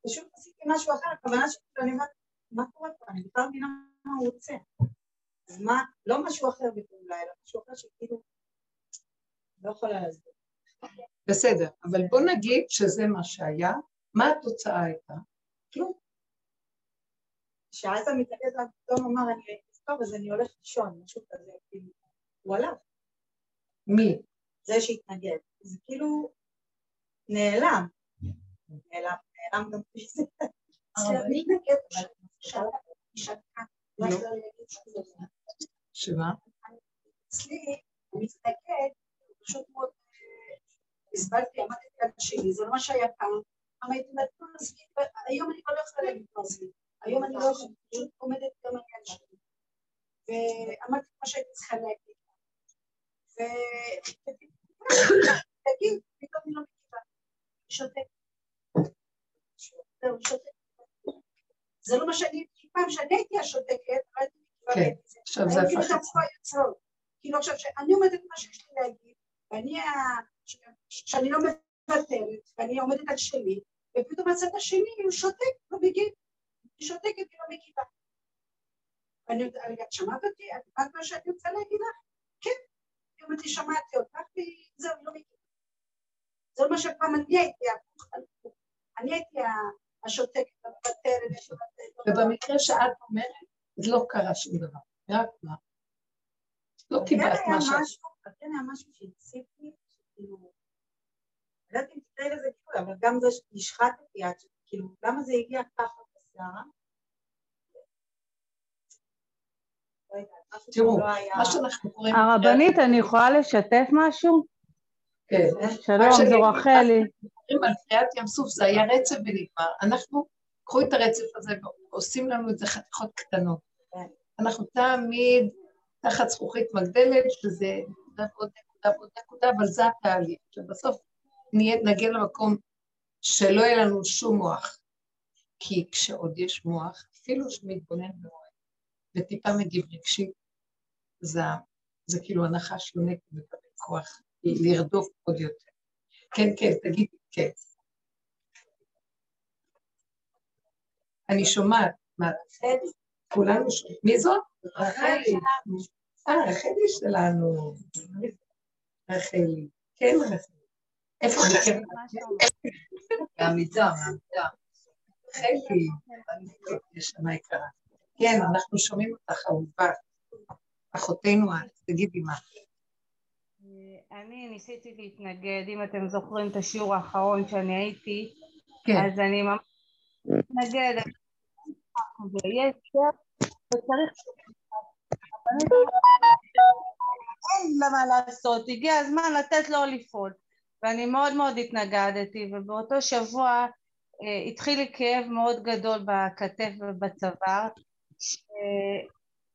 פשוט עשיתי משהו אחר, הכוונה שלי, אני אומרת, מה קורה פה? אני בכלל מבינה מה הוא רוצה. אז מה, לא משהו אחר בפעולה, אלא משהו אחר שכאילו, לא יכולה להסביר. בסדר, אבל בוא נגיד שזה מה שהיה, מה התוצאה הייתה? כלום. שאז המתנגד פתאום אמר, אני טוב, אז אני הולך לישון, משהו כזה, כאילו, הוא הלך, מי? זה שהתנגד. זה כאילו נעלם. נעלם, נעלם גם בלי זה. הרבנית שתקה, לא. שזה לא. שמה? אצלי, הוא מתנגד, פשוט מאוד, הסברתי, עמדתי על השני, זה לא מה שהיה פעם. פעם הייתי אומרת, "נו, עזבי", היום אני לא יכולה להגיד לו עזבי. היום אני לא יכולה, פשוט עומדת גם על יד שלי. ואמרתי מה שהייתי צריכה להגיד. ו- תגיד, פתאום היא לא מגיבה. היא שותקת. זה לא מה שאני, פעם שאני הייתי השותקת, לא הייתי. כן, זה. עכשיו זה הפך. כאילו עכשיו שאני אומרת את מה שיש לי להגיד, ואני, ה- שאני לא מוותרת, ואני עומדת על שלי, ופתאום הצד השני הוא שותק, לא מגיב. היא שותקת ולא מגיבה. ואני יודעת, את שמעת אותי? את יודעת מה שאני רוצה להגיד לך? כן. היא אומרת לי, שמעתי אותך, וזהו, לא מגיבה. זה לא מה שפעם אני הייתי, הפוך על הפוך. אני הייתי השותקת, המוותרת. ובמקרה שאת אומרת, אז לא קרה שום דבר, רק מה? לא קיבלת כן מה. משהו, כן היה משהו שהציב לי, שכאילו, לא יודעת אם תקראי לזה כאילו, אבל גם זה שהשחטתי עד שכאילו, למה זה הגיע ככה בסערה? לא תראו. מה שאנחנו קוראים... הרבנית, אני יכולה לשתף משהו? כן. שלום, זו רחלי. על קריאת ים סוף, זה היה רצף ונגמר. אנחנו, קחו את הרצף הזה ועושים לנו את זה חתיכות קטנות. כן. אנחנו תמיד תחת זכוכית מגדלת, שזה נקודה ועוד נקודה ועוד נקודה, אבל זה התהליך. שבסוף נגיע למקום שלא יהיה לנו שום מוח. כי כשעוד יש מוח, אפילו שמתבונן ורואה, וטיפה מגיב רגשי, זה, זה כאילו הנחש יונק ומקבל כוח לרדוף עוד יותר. כן, כן, תגידי, כן. אני שומעת, מה, כולנו שומעים. מי זאת? רחלי. אה, רחלי שלנו. רחלי. כן, רחלי. איפה רחלי? מהמיטה, מהמיטה. רחלי. נשמה יקרה. כן, אנחנו שומעים אותך, אהובה. אחותנו את, תגידי מה. אני ניסיתי להתנגד, אם אתם זוכרים את השיעור האחרון שאני הייתי, כן, אז אני ממש מתנגדת. וצריך... אין לה מה לעשות, הגיע הזמן לתת לו לפעול. ואני מאוד מאוד התנגדתי, ובאותו שבוע אה, התחיל לי כאב מאוד גדול בכתף ובצוואר,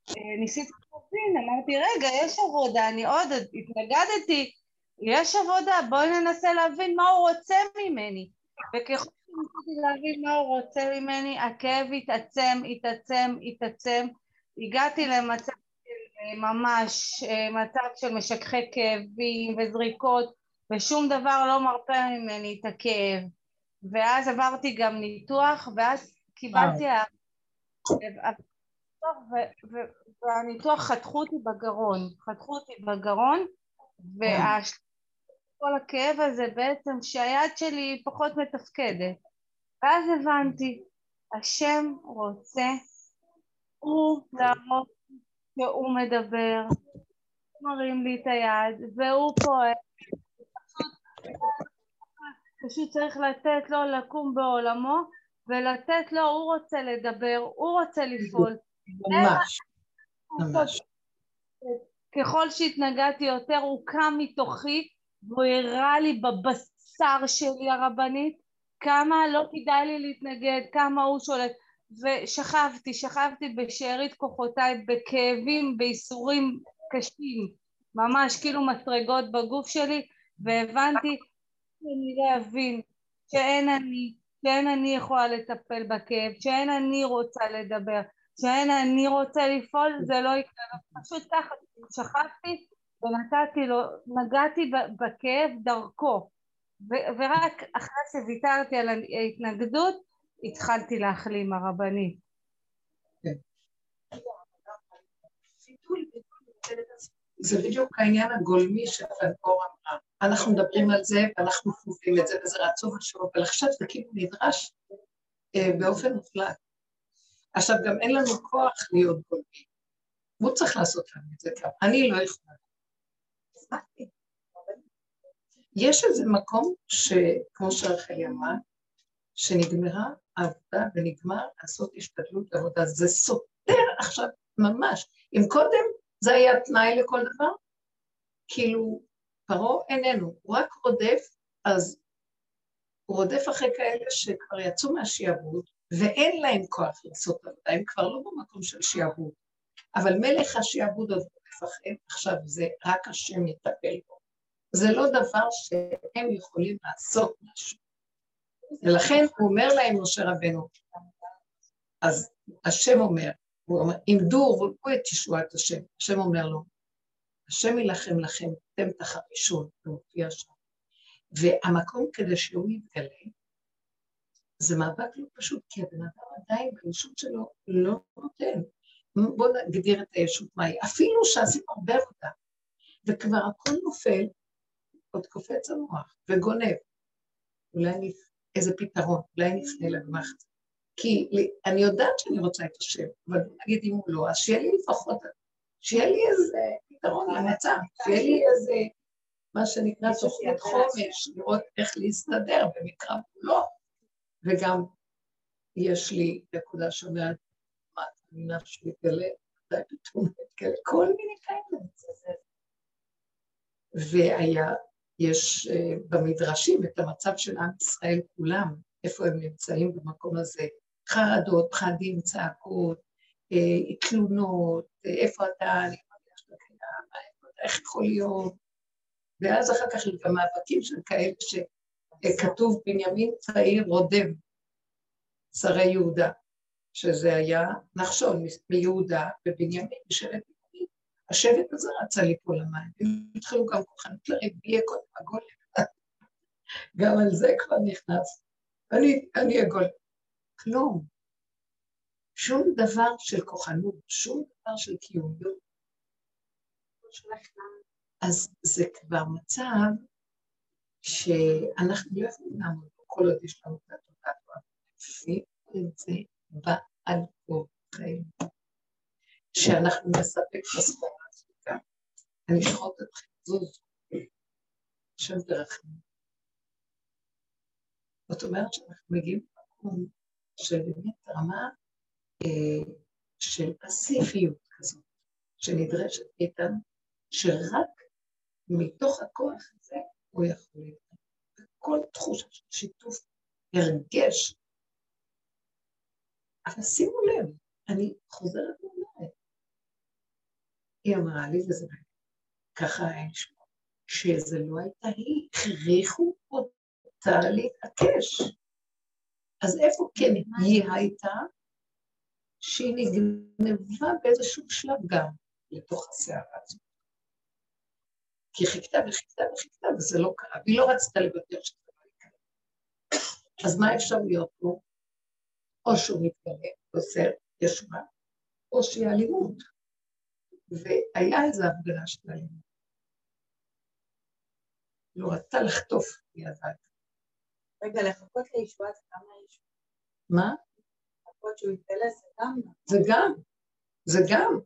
שניסיתי להבין, אמרתי, רגע, יש עבודה, אני עוד התנגדתי, יש עבודה, בואי ננסה להבין מה הוא רוצה ממני. וככל שניסיתי להבין מה הוא רוצה ממני, הכאב התעצם, התעצם, התעצם. הגעתי למצב של ממש, אה, מצב של משככי כאבים וזריקות, ושום דבר לא מרפא ממני את הכאב. ואז עברתי גם ניתוח, ואז קיבלתי... ה- ו- ו- והניתוח חתכו אותי בגרון, חתכו אותי בגרון, וכל הכאב הזה בעצם שהיד שלי פחות מתפקדת. ואז הבנתי, השם רוצה הוא להראות שהוא מדבר, מרים לי את היד והוא פועל. פשוט צריך לתת לו לקום בעולמו ולתת לו, הוא רוצה לדבר, הוא רוצה לפעול. ממש, ממש. ככל שהתנגדתי יותר הוא קם מתוכי והוא הראה לי בבשר שלי הרבנית כמה לא כדאי לי להתנגד, כמה הוא שולט ושכבתי, שכבתי בשארית כוחותיי בכאבים, בייסורים קשים ממש כאילו מסרגות בגוף שלי והבנתי שאני להבין שאין אני, שאין אני יכולה לטפל בכאב, שאין אני רוצה לדבר, שאין אני רוצה לפעול, זה לא יקרה. פשוט ככה שכבתי ונתתי לו, נגעתי בכאב דרכו. ורק אחרי שוויתרתי על ההתנגדות, התחלתי להחלים הרבנית. זה בדיוק העניין הגולמי שפנקור אמרה. אנחנו מדברים על זה ואנחנו חווים את זה וזה רצון ושוב, אבל עכשיו זה כאילו נדרש אה, באופן מוחלט. עכשיו גם אין לנו כוח להיות גולמי. הוא צריך לעשות לנו את זה ככה, אני לא יכולה. יש איזה מקום שכמו שרחלי אמרה, שנגמרה העבודה ונגמר לעשות השתדלות לעבודה. זה סותר עכשיו ממש. אם קודם זה היה תנאי לכל דבר, כאילו פרעה איננו, הוא רק רודף, אז הוא רודף אחרי כאלה שכבר יצאו מהשיעבוד ואין להם כוח לעשות עבודה, הם כבר לא במקום של שיעבוד. אבל מלך השיעבוד רודף אחריהם, עכשיו זה רק השם יטפל בו. זה לא דבר שהם יכולים לעשות משהו. ולכן הוא אומר להם, משה רבנו, אז השם אומר, הוא אומר, עמדו וראו את ישועת השם. השם אומר לו, השם יילחם לכם, אתם תחרישון, זה מופיע שם. והמקום כדי שהוא יתגלה, זה מאבק לא פשוט, כי הבן אדם עדיין בישות שלו לא נותן. בואו נגדיר את הישות מהי. אפילו שעשינו הרבה עבודה, וכבר הכל נופל, עוד קופץ המוח וגונב. אולי איזה פתרון, אולי נפנה לגמחת. כי אני יודעת שאני רוצה את השם, אבל נגיד אם הוא לא, אז שיהיה לי לפחות, שיהיה לי איזה פתרון למצב, שיהיה לי איזה, מה שנקרא תוכנית חומש, לראות איך להסתדר במקרא כולו. וגם יש לי נקודה שאומרת, מה, אני נפש מתגלה, מתי פתאום מתגלה, כל מיני כאלה. והיה, יש uh, במדרשים את המצב של עם ישראל כולם, איפה הם נמצאים במקום הזה, חרדות, פחדים, צעקות, אה, תלונות, אה, איפה אתה, איך יכול להיות, ואז אחר כך גם מאבקים של כאלה שכתוב בנימין צעיר רודם, שרי יהודה, שזה היה נחשון מיהודה ובנימין, משבט בנימין. השבט הזה רצה ליפול למים, התחילו גם כוחנות לריב, יהיה קודם הגולם. גם על זה כבר נכנס. אני, אני הגולם. כלום. שום דבר של כוחנות, שום דבר של קיומיות. אז זה כבר מצב שאנחנו לא יכולים לעמוד בו כל עוד יש לנו את התודעה תפעילו את זה בעל כוחנו. שאנחנו נספק את הסחורה הזאת אני אשחוט אתכם, זוז. השם תרחם. זאת אומרת שאנחנו מגיעים למקום של באמת רמה אה, של פסיפיות כזאת, שנדרשת מאיתנו, שרק מתוך הכוח הזה הוא יכול להתקדם. כל תחושה של שיתוף הרגש. אבל שימו לב, אני חוזרת ואומרת, היא אמרה לי, וזה ככה היה נשמע, שזה לא הייתה היא, הכריחו אותה להתעקש. אז איפה כן היא הייתה? שהיא נגנבה באיזשהו שלב גם לתוך הסערה הזאת. כי חיכתה וחיכתה וחיכתה וזה לא קרה, והיא לא רצתה לוותר שזה לא יקרה. אז מה אפשר להיות פה? או שהוא מתגלה, עושה ישועה, או שהיא אלימות. והיה איזו הפגנה של אלימות. לא רצתה לחטוף, ידעת. רגע, לחכות לישועה זה כמה ישועה. מה? לחכות שהוא יתגלה זה גם. זה גם, זה גם.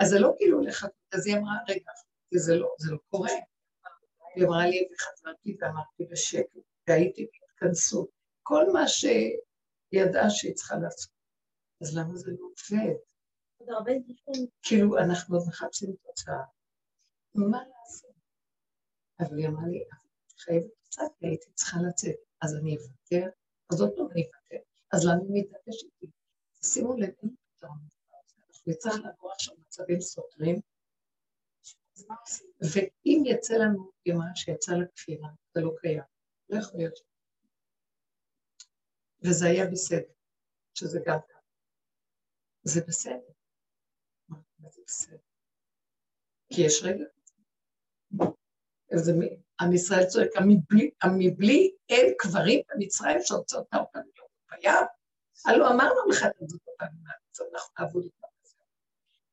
אז זה לא כאילו לחכות, אז היא אמרה, רגע, זה לא, זה לא קורה. היא אמרה לי, וחזרתי ואמרתי בשקט, והייתי בהתכנסות. כל מה שידעה שהיא צריכה לעשות. אז למה זה לא עובד? כאילו, אנחנו עוד מחפשים תוצאה. מה לעשות? אבל היא אמרה לי, חייבת קצת, הייתי צריכה לצאת. אז אני אוותר, אז עוד פעם אני אוותר. אז למה היא מתעקשת? שימו לב, אין פתרון. נצטרך לעבור עכשיו מצבים סותרים? ואם יצא לנו ימה שיצא לכפירה, זה לא קיים. לא יכול להיות. וזה היה בסדר, שזה גם ככה. זה בסדר. מה זה בסדר? כי יש רגע כזה. עם ישראל צועק, המבלי אין קברים במצרים שהוצאות אותנו בים? הלא אמרנו לך את אותנו מהארץ, אנחנו נעבוד איתם.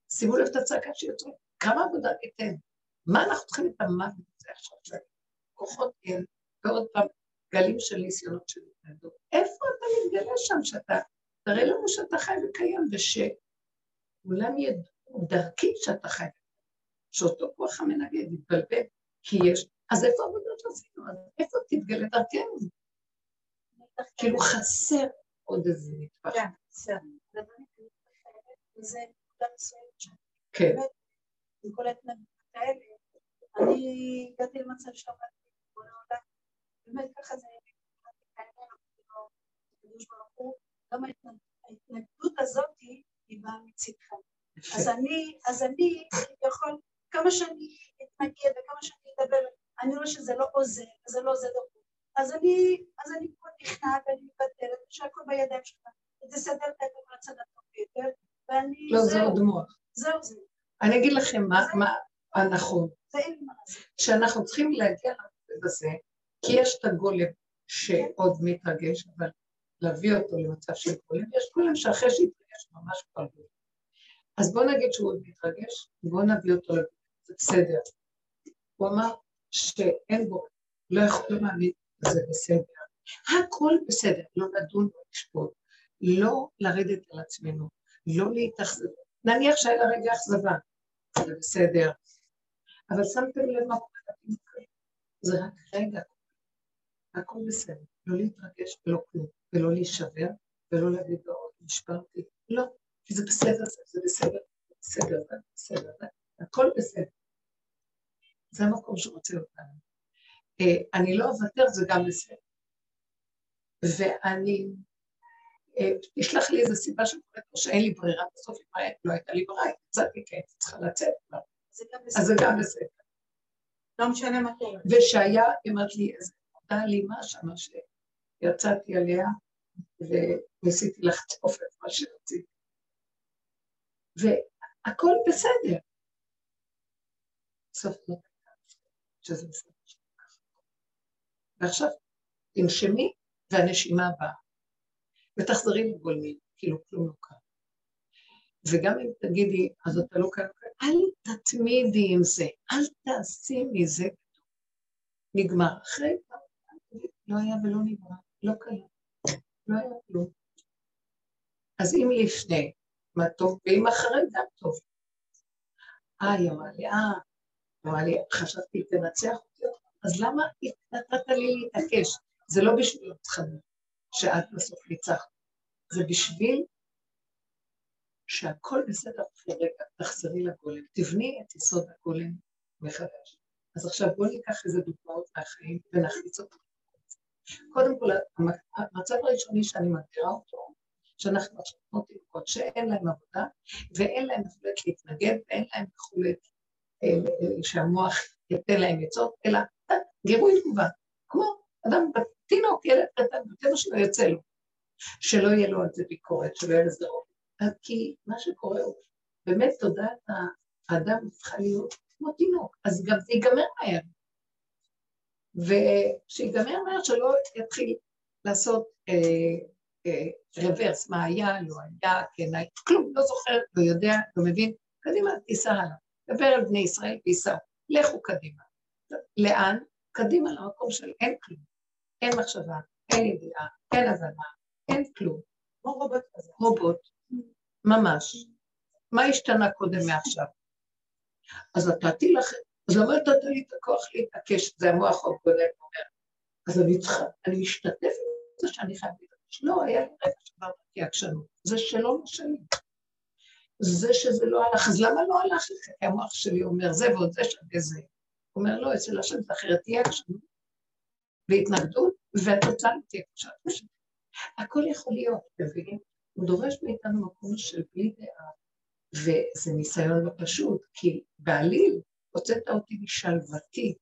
שימו לב את הצעקה שהיא יוצאת, כמה עבודה ניתן? מה אנחנו צריכים את המוות הזה עכשיו, כוחות אין, ועוד פעם גלים של ניסיונות של התנגדות. איפה אתה מתגלה שם שאתה, תראה לנו שאתה חי וקיים, ושכולם ידעו דרכי שאתה חי, שאותו כוח המנגד יתבלבל, כי יש, אז איפה העבודות שעשינו? אז איפה תתגלה דרכנו? כאילו חסר עוד איזה נדבך. כן, בסדר. וזה נקודה מסוימת שם. כן. עם כל ההתנגדות האלה, אני הגעתי למצב שעבדתי בכל העולם, באמת ככה זה, גם ההתנגדות הזאת היא באה מצדכם. אז אני, אז אני יכול, כמה שאני אתנגד וכמה שאני אדבר, אני רואה שזה לא עוזר, וזה לא עוזר דרכו. אז אני, אז אני פה נכנעת ואני מתבטלת, שהכל בידיים שלך, ותסדר את הכל לצד הטוב ביותר, ואני... לא, זה מוח. זהו זה. אני אגיד לכם מה, מה הנכון. שאנחנו צריכים להגיע לזה, כי יש את הגולם שעוד מתרגש, אבל להביא אותו למצב של גולם, יש גולם שאחרי שהתרגש ממש כבר גולם. אז בואו נגיד שהוא עוד מתרגש, בואו נביא אותו לגולם, זה בסדר. הוא אמר שאין בו, לא יכול להאמין, זה בסדר. הכל בסדר, לא לדון ולשפוט, לא לרדת על עצמנו, לא להתאכזב. נניח שהיה לה רגע אכזבה, זה בסדר. אבל שמתם לב מה קורה זה רק רגע, הכל בסדר, לא להתרגש ולא כלום, ולא להישבר, ולא להגיד לו, נשברתי, לא, כי זה בסדר, זה בסדר, זה בסדר, זה בסדר, הכל בסדר. זה המקום שרוצה אותנו. אה, אני לא אוותר, זה גם בסדר. ואני, תשלח לי איזה סיבה שקורית פה שאין לי ברירה, בסוף אם לא הייתה לי ברירה, יצאתי כי הייתי צריכה לצאת כבר. אז זה גם בסדר. לא משנה מה קורה. ושהיה, אמרת לי, איזה אותה אלימה שמה שיצאתי עליה, וניסיתי לחטוף את מה שרציתי. והכל בסדר. סוף זאת שזה בסדר. ועכשיו, תנשמי, והנשימה הבאה. ותחזרי לגולמי, כאילו כלום לא קרה. וגם אם תגידי, אז אתה לא כאן, אל תתמידי עם זה, אל תעשי מזה. נגמר. אחרי לא היה ולא נגמר, לא קיים, לא היה כלום. אז אם לפני, מה טוב, ואם אחרי גם טוב. אה, היא אמרה לי, אה, אמרה לי, חשבתי, תנצח אותי, אז למה נתת לי להתעקש? זה לא בשביל אותך, שאת בסוף ניצחת, זה בשביל שהכל בסדר אחרי רגע, תחזרי לגולם, תבני את יסוד הגולם מחדש. אז עכשיו בואו ניקח איזה דוגמאות מהחיים ונכניס אותן. קודם כל, המצב הראשוני שאני מכירה אותו, שאנחנו עכשיו כמו תינוקות שאין להם עבודה ואין להם יכולת להתנגד ואין להם יכולת אה, אה, שהמוח ייתן להם עצות, אלא אה, גירוי תגובה, כמו אדם, תינוק, ילד קטן, וטבע שלא יוצא לו, שלא יהיה לו על זה ביקורת, שלא יהיה לזה רוב. כי מה שקורה הוא, באמת תודעת האדם צריכה להיות כמו תינוק, אז גם זה ייגמר מהר. ושיגמר מהר שלא יתחיל לעשות אה, אה, רוורס, מה היה, לא היה, כן היה, כלום, לא זוכר, לא יודע, לא מבין, קדימה, תיסע הלאה. דבר על בני ישראל, תיסע, לכו קדימה. לאן? קדימה למקום של אין כלום, אין מחשבה, אין ידיעה, אין הבנה, אין כלום. כמו רובוט כזה. רובוט, ממש. מה השתנה קודם מעכשיו? אז נתתי לכם, אז למה נתת לי את הכוח להתעקש? זה המוח הקודם אומר. אז אני צריכה, אני משתתפת בזה שאני חייבת להתעקש. לא, היה לי רגע שעברתי עקשנות. זה שלא לא שלי. זה שזה לא הלך, אז למה לא הלך לך? כי המוח שלי אומר זה ועוד זה שווה זה. הוא אומר, לא, אצל השם זה אחרת תהיה עקשנות והתנגדות, והתוצאה תהיה קשה. הכל יכול להיות, מבינים? הוא דורש מאיתנו מקום של בלי דעה, וזה ניסיון לא פשוט, כי בעליל הוצאת אותי משלוותי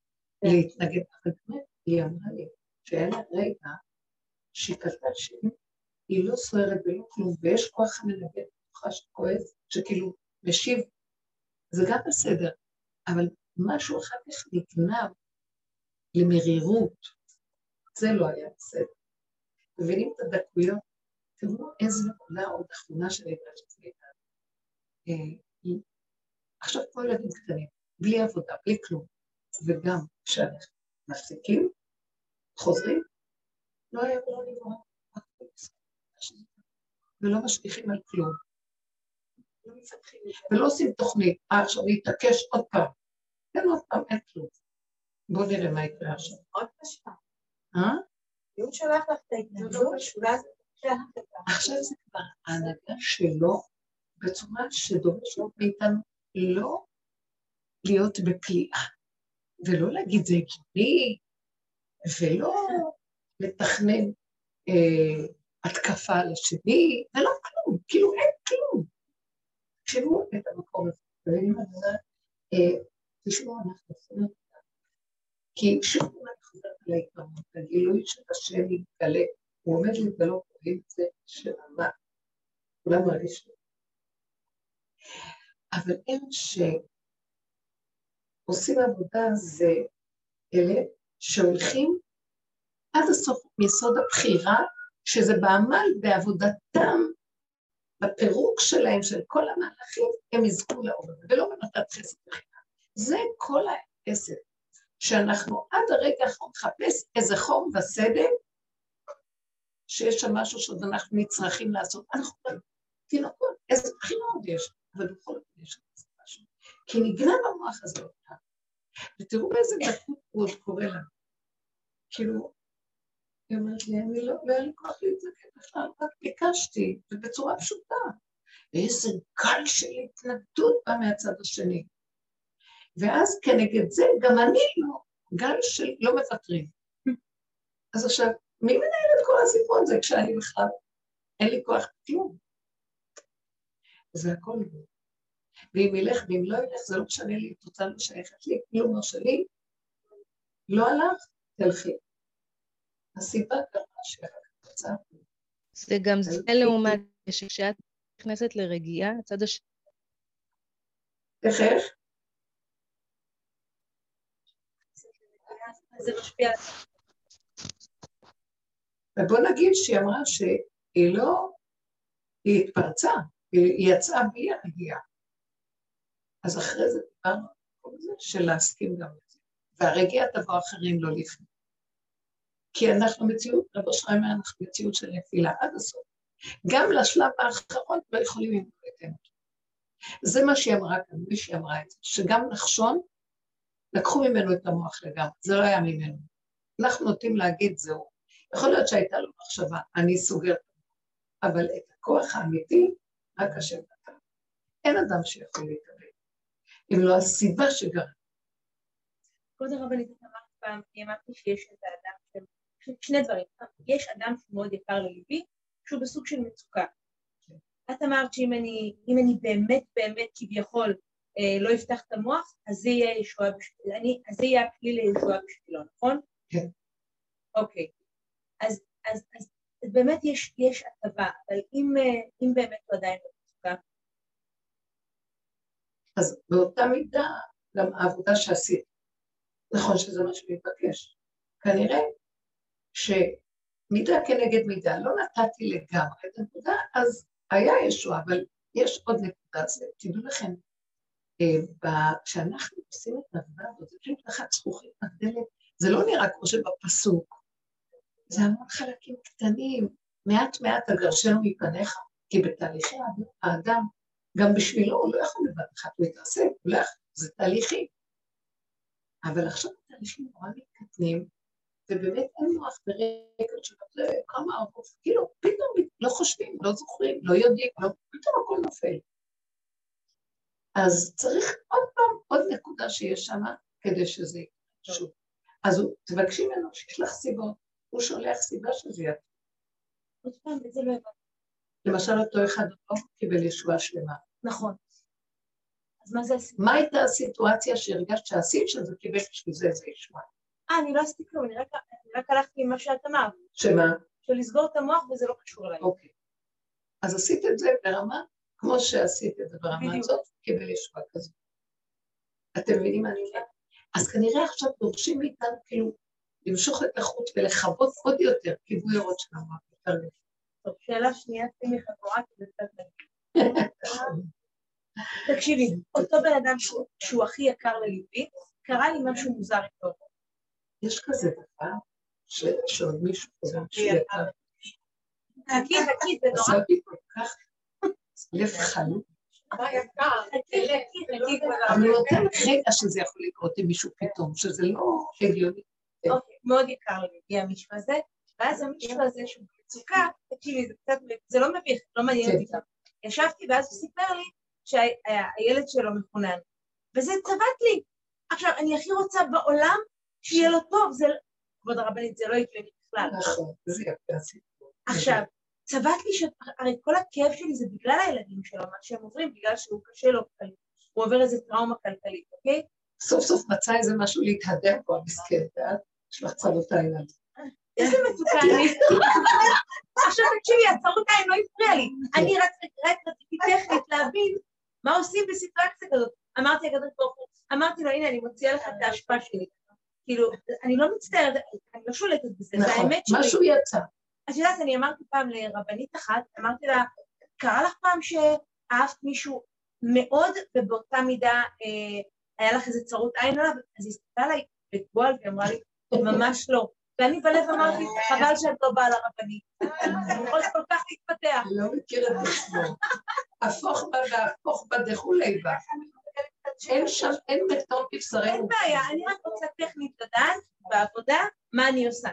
להתנגד, אבל באמת, היא אמרה לי שהיה לה רגע שהיא קלטה שהיא לא סוערת ולא כלום, ויש כוח המנגד בתוכה שכועס, שכאילו משיב, זה גם בסדר, אבל משהו אחר כך נגנב למרירות, זה לא היה בסדר. מבינים את הדקויות? תראו איזה נקודה עוד אחרונה שנדרשת מאיתנו. אה, עכשיו כמו ילדים קטנים, בלי עבודה, בלי כלום, וגם כשאנחנו מפסיקים, חוזרים, לא היה ולא נגמר, ולא משגיחים על כלום. ולא עושים תוכנית, אה, עכשיו להתעקש עוד פעם. אין עוד פעם, אין כלום. בואו נראה מה יקרה עכשיו. עוד פשטה. אה? הוא שולח לך את ההתנגדות, ואז עכשיו זה כבר ההנהגה שלו בצורה שדורשת מאיתנו לא להיות בכליאה, ולא להגיד זה הגיוני, ולא לתכנן אה, התקפה על השני, ולא כלום, כאילו אין כלום. תחשבו את המקום הזה, תשמעו, אנחנו עושים את זה. כי שוב אני חוזרת על ההתאמות, הגילוי של השם מתגלה, הוא עומד להתגלות, רואים את זה של מה, כולם מרגישים. אבל הם שעושים עבודה זה אלה שהולכים עד הסוף מיסוד הבחירה, שזה בעמל בעבודתם, בפירוק שלהם, של כל המהלכים, הם יזכו לאור ולא במתת חסד וחינם. זה כל העסק, שאנחנו עד הרגע האחרון נחפש איזה חום וסדר, שיש שם משהו שעוד אנחנו נצרכים לעשות. אנחנו תינוקות, איזה בחינה עוד יש, אבל בכל זאת יש שם משהו. כי נגנב המוח הזה אותה. ותראו באיזה דקות הוא עוד קורא לנו. כאילו, היא אומרת לי, אני לא, לא היה לי כוח להתנגד בכלל, רק ביקשתי, ובצורה פשוטה. ואיזה גל של התנגדות בא מהצד השני. ואז כנגד זה גם אני לא, גל של לא מוותרים. אז עכשיו, מי מנהל את כל הסיפור הזה כשאני בכלל, אין לי כוח כלום. זה הכל לא. ואם ילך ואם לא ילך, זה לא משנה לי, את רוצה לא שייכת לי, כלום לא שלי, לא הלך, תלכי. הסיבה קרה שהקבוצה... זה גם זה לעומת שכשאת נכנסת לרגיעה, הצד השני... איך איך? זה משפיע. ובוא נגיד שהיא אמרה שהיא לא, היא התפרצה, היא יצאה בלי הרגיעה. אז אחרי זה דיברנו על זה של להסכים גם לזה. והרגיעה תבוא אחרים לא לפני. כי אנחנו מציאות, רבו שריימה, אנחנו מציאות של נפילה עד הסוף. גם לשלב האחרון לא יכולים למכור את זה מה שהיא אמרה כאן, מי שהיא אמרה את זה, שגם נחשון, לקחו ממנו את המוח לגמרי, זה לא היה ממנו. אנחנו נוטים להגיד זהו. יכול להיות שהייתה לו מחשבה, אני סוגר את המוח, אבל את הכוח האמיתי, רק השם נתן. אין אדם שיכול להתאבד, אם לא הסיבה שגרה. כבוד הרבנית, אמרת פעם, אני אמרתי שיש את האדם שני דברים. יש אדם שהוא מאוד יקר לליבי, שהוא בסוג של מצוקה. את אמרת שאם אני, אני באמת באמת כביכול לא אפתח את המוח, אז זה יהיה ישועה בשבילו, אז זה יהיה הכלי לישועה בשבילו, נכון? כן. אוקיי. אז, אז, אז, אז באמת יש, יש הטבה, אבל אם, אה, אם באמת הוא עדיין במצוקה. אז באותה מידה גם העבודה שעשית, נכון שזה מה שמתבקש. כנראה שמידה כנגד מידה, לא נתתי לגמרי את הנקודה, אז היה ישוע, אבל יש עוד נקודה, זה, תדעו לכם, אה, כשאנחנו עושים את העבודה הזאת, זה פשוט תחת זכוכית מגדלת, זה לא נראה כמו שבפסוק, זה המון חלקים קטנים, מעט מעט אגרשנו מפניך, כי בתהליכי האדם, גם בשבילו הוא לא יכול לבד אחת, הוא יתעסק, הוא לא יכול, זה תהליכי. אבל עכשיו התהליכים נורא מתקטנים, ובאמת אין מוח ברקע שלו, זה כמה ארוך, כאילו פתאום לא חושבים, לא זוכרים, לא יודעים, לא, פתאום הכל נופל. אז צריך עוד פעם עוד נקודה שיש שם כדי שזה שוב. אז תבקשי ממנו שישלח סיבות, הוא שולח סיבה שזה זה לא. למשל אותו אחד לא קיבל ישועה שלמה. נכון. אז מה זה עשית? מה הייתה הסיטואציה שהרגשת שעשית שזה קיבל בשביל זה איזה ישועה? אה, אני לא עשיתי כלום, אני רק, אני רק הלכתי עם מה שאת אמרת, שמה? של לסגור את המוח וזה לא קשור אליי. אוקיי. אז עשית את זה ברמה, כמו שעשית את זה ברמה. הזאת, קיבל ישועה כזאת. אתם מבינים מה אני אומרת? אז כנראה עכשיו דורשים מאיתנו כאילו למשוך את החוט ולכבות עוד יותר כיבוי אורות של המוח. טוב, שאלה שנייה, שימי חגורה, כי זה קצת. תקשיבי, אותו בן אדם שהוא, הכי יקר לליבי, קרה לי משהו מוזר איתו. יש כזה דבר שעוד מישהו חושב שהוא יקר. חכי, חכי, זה נורא. עשה בי כל כך לב הרב. אני נותנת רגע שזה יכול לקרות עם מישהו פתאום, שזה לא הגיוני. אוקיי, מאוד יקר לי, המישהו הזה, ואז המישהו הזה שהוא במצוקה, תקשיבי, זה קצת, זה לא מביך, לא מעניין אותי גם. ישבתי ואז הוא סיפר לי שהילד שלו מחונן, וזה צבט לי. עכשיו, אני הכי רוצה בעולם שיהיה לו טוב, זה, כבוד הרבנית, זה לא הגיוני בכלל. נכון, זה יפה. עכשיו, צבט לי, ש... הרי כל הכאב שלי זה בגלל הילדים שלו, מה שהם עוברים, בגלל שהוא קשה לו כלכלית. הוא עובר איזה טראומה כלכלית, אוקיי? סוף סוף מצא איזה משהו להתהדר בו, המסכן, ואת יש לך על זה. איזה מתוקה אני. עכשיו תקשיבי, הצרות העין לא הפריע לי. אני רק רק רציתי טכנית להבין מה עושים בסיטואציה כזאת. אמרתי לקדוש ברוך הוא, אמרתי לו, הנה, אני מוציאה לך את ההשפעה שלי. כאילו, אני לא מצטערת, אני לא שולטת בזה, זה נכון, האמת שלי. משהו יצא. את יודעת, אני אמרתי פעם לרבנית אחת, אמרתי לה, קרה לך פעם שאהבת מישהו מאוד, ובאותה מידה אה, היה לך איזה צרות עין עליו? אז היא הסתכלה עליי בגועל ואמרה לי, ממש לא. ואני בלב אמרתי, חבל שאת לא באה לרבנית. יכול כל כך להתפתח. לא מכיר את עצמו. הפוך בה והפוך בה דכולי בה. אין שם, אין בתור אין בבשרנו. בעיה, אני רק רוצה טכנית לדעת בעבודה מה אני עושה.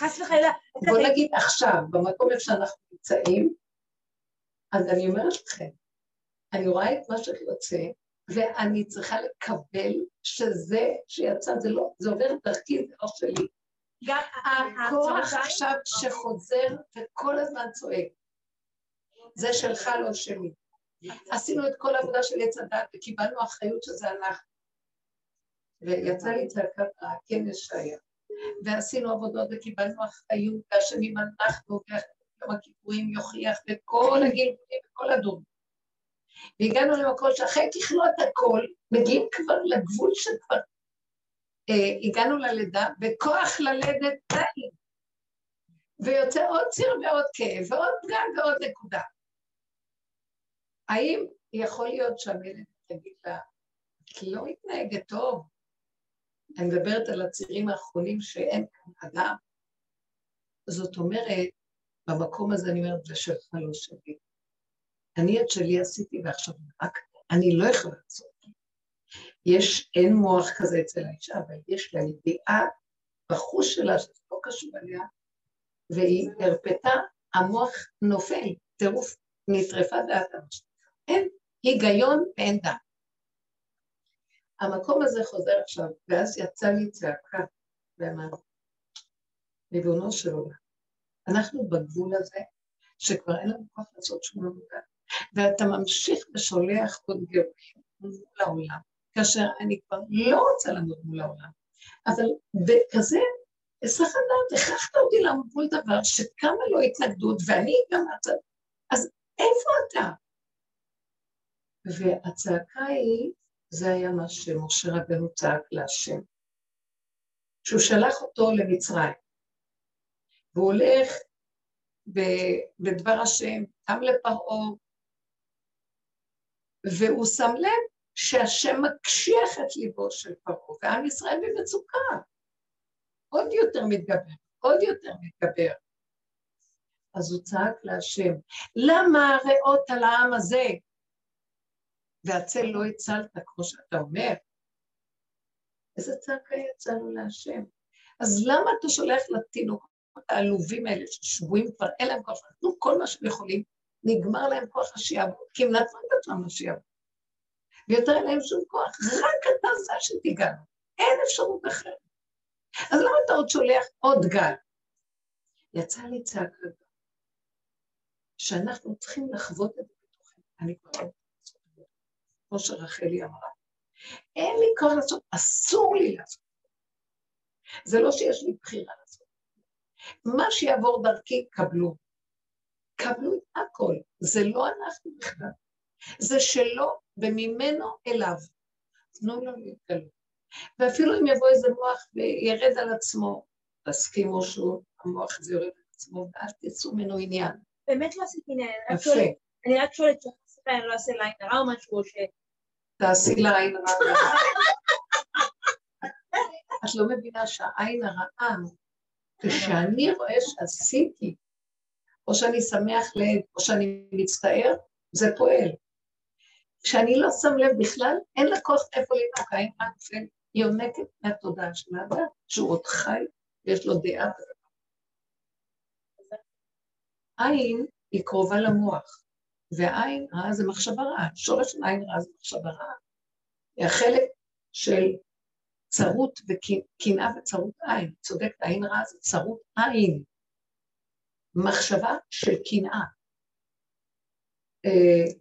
חס וחלילה, בוא נגיד עכשיו, במקום איפה שאנחנו נמצאים, אז אני אומרת לכם, אני רואה את מה שיוצא, ואני צריכה לקבל שזה שיצא, זה לא, זה עובר דרכי, זה לא שלי. גם הכוח עכשיו שחוזר וכל הזמן צועק, זה שלך, לא שלי. עשינו את כל העבודה של עץ הדת וקיבלנו אחריות שזה אנחנו. ויצא לי צעקת הכנס שהיה. ועשינו עבודות וקיבלנו אחריות, ואשמים אנחנו, ויום הכיפורים יוכיח, וכל הגלגולים וכל הדון. והגענו למקום שאחרי ככלות הכל, מגיעים כבר לגבול שכבר אה, הגענו ללידה, וכוח ללדת די. ויוצא עוד ציר ועוד כאב, ועוד פגם ועוד נקודה. האם יכול להיות שהמלך תגיד לה, את לא מתנהגת טוב? אני מדברת על הצירים האחרונים שאין כאן אדם. זאת אומרת, במקום הזה אני אומרת, זה שלך לא שלי. אני את שלי עשיתי ועכשיו רק אני לא יכולה לעשות. יש, אין מוח כזה אצל האישה, אבל יש לה ידיעה בחוש שלה שזה לא קשור אליה, והיא הרפתה, המוח נופל, טירוף, נטרפה דעתה. אין היגיון ואין דעת. המקום הזה חוזר עכשיו, ואז יצא לי צעקה, ואמרתי, ריבונו של עולם, אנחנו בגבול הזה, שכבר אין לנו כוח לעשות שום עבודה, ואתה ממשיך ושולח עוד גירושים מול העולם, כאשר אני כבר לא רוצה לעמוד מול העולם, אבל בכזה היסח הדעת, הכרחת אותי לעמוד מול דבר שכמה לא התנגדות, ואני גם אז איפה אתה? והצעקה היא, זה היה מה שמשה רבנו צעק להשם, שהוא שלח אותו למצרים, והוא הולך בדבר השם, גם לפרעה, והוא שם לב שהשם מקשיח את ליבו של פרעה, ועם ישראל במצוקה. עוד יותר מתגבר, עוד יותר מתגבר. אז הוא צעק להשם, למה הרעות על העם הזה? והצל לא הצלת, כמו שאתה אומר. איזה צעקה יצא לו להשם? אז למה אתה שולח לתינוקות העלובים האלה ששבויים כבר, אין להם כוח, נתנו כל מה שהם יכולים, נגמר להם כוח השיעבוד, כי הם נתנו את עצמם לשיעבוד. ויותר אין להם שום כוח, רק אתה זה שתיגע, אין אפשרות אחרת. אז למה אתה עוד שולח עוד גל? יצא לי צעקה שאנחנו צריכים לחוות את זה בתוכנו. אני כבר לא רוצה לעשות את זה. כמו שרחלי אמרה. אין לי כוח לעשות, אסור לי לעשות. זה לא שיש לי בחירה לעשות. מה שיעבור דרכי, קבלו. קבלו את הכל. זה לא אנחנו בכלל. זה שלו וממנו אליו. תנו לו להתגלות. ואפילו אם יבוא איזה מוח וירד על עצמו, תסכימו שהוא, המוח הזה יורד על עצמו, ואל תצאו ממנו עניין. באמת לא עשיתי עניין, יפה. אני רק שואלת, אני לא אעשה ליין הרע או משהו, או ש... תעשי לה עין רעה. את לא מבינה שהעין הרעה, כשאני רואה שעשיתי, או שאני שמח לב, או שאני מצטער, זה פועל. כשאני לא שם לב בכלל, אין לה כוח איפה לנהוג, העין רק היא יונקת מהתודעה של האדם, שהוא עוד חי, ויש לו דעה. עין היא קרובה למוח, והעין רעה זה מחשבה רעה, שורש של עין רעה זה מחשבה רעה. היא החלק של צרות וקנאה וצרות עין. צודקת, עין רעה זה צרות עין. מחשבה של קנאה. אה,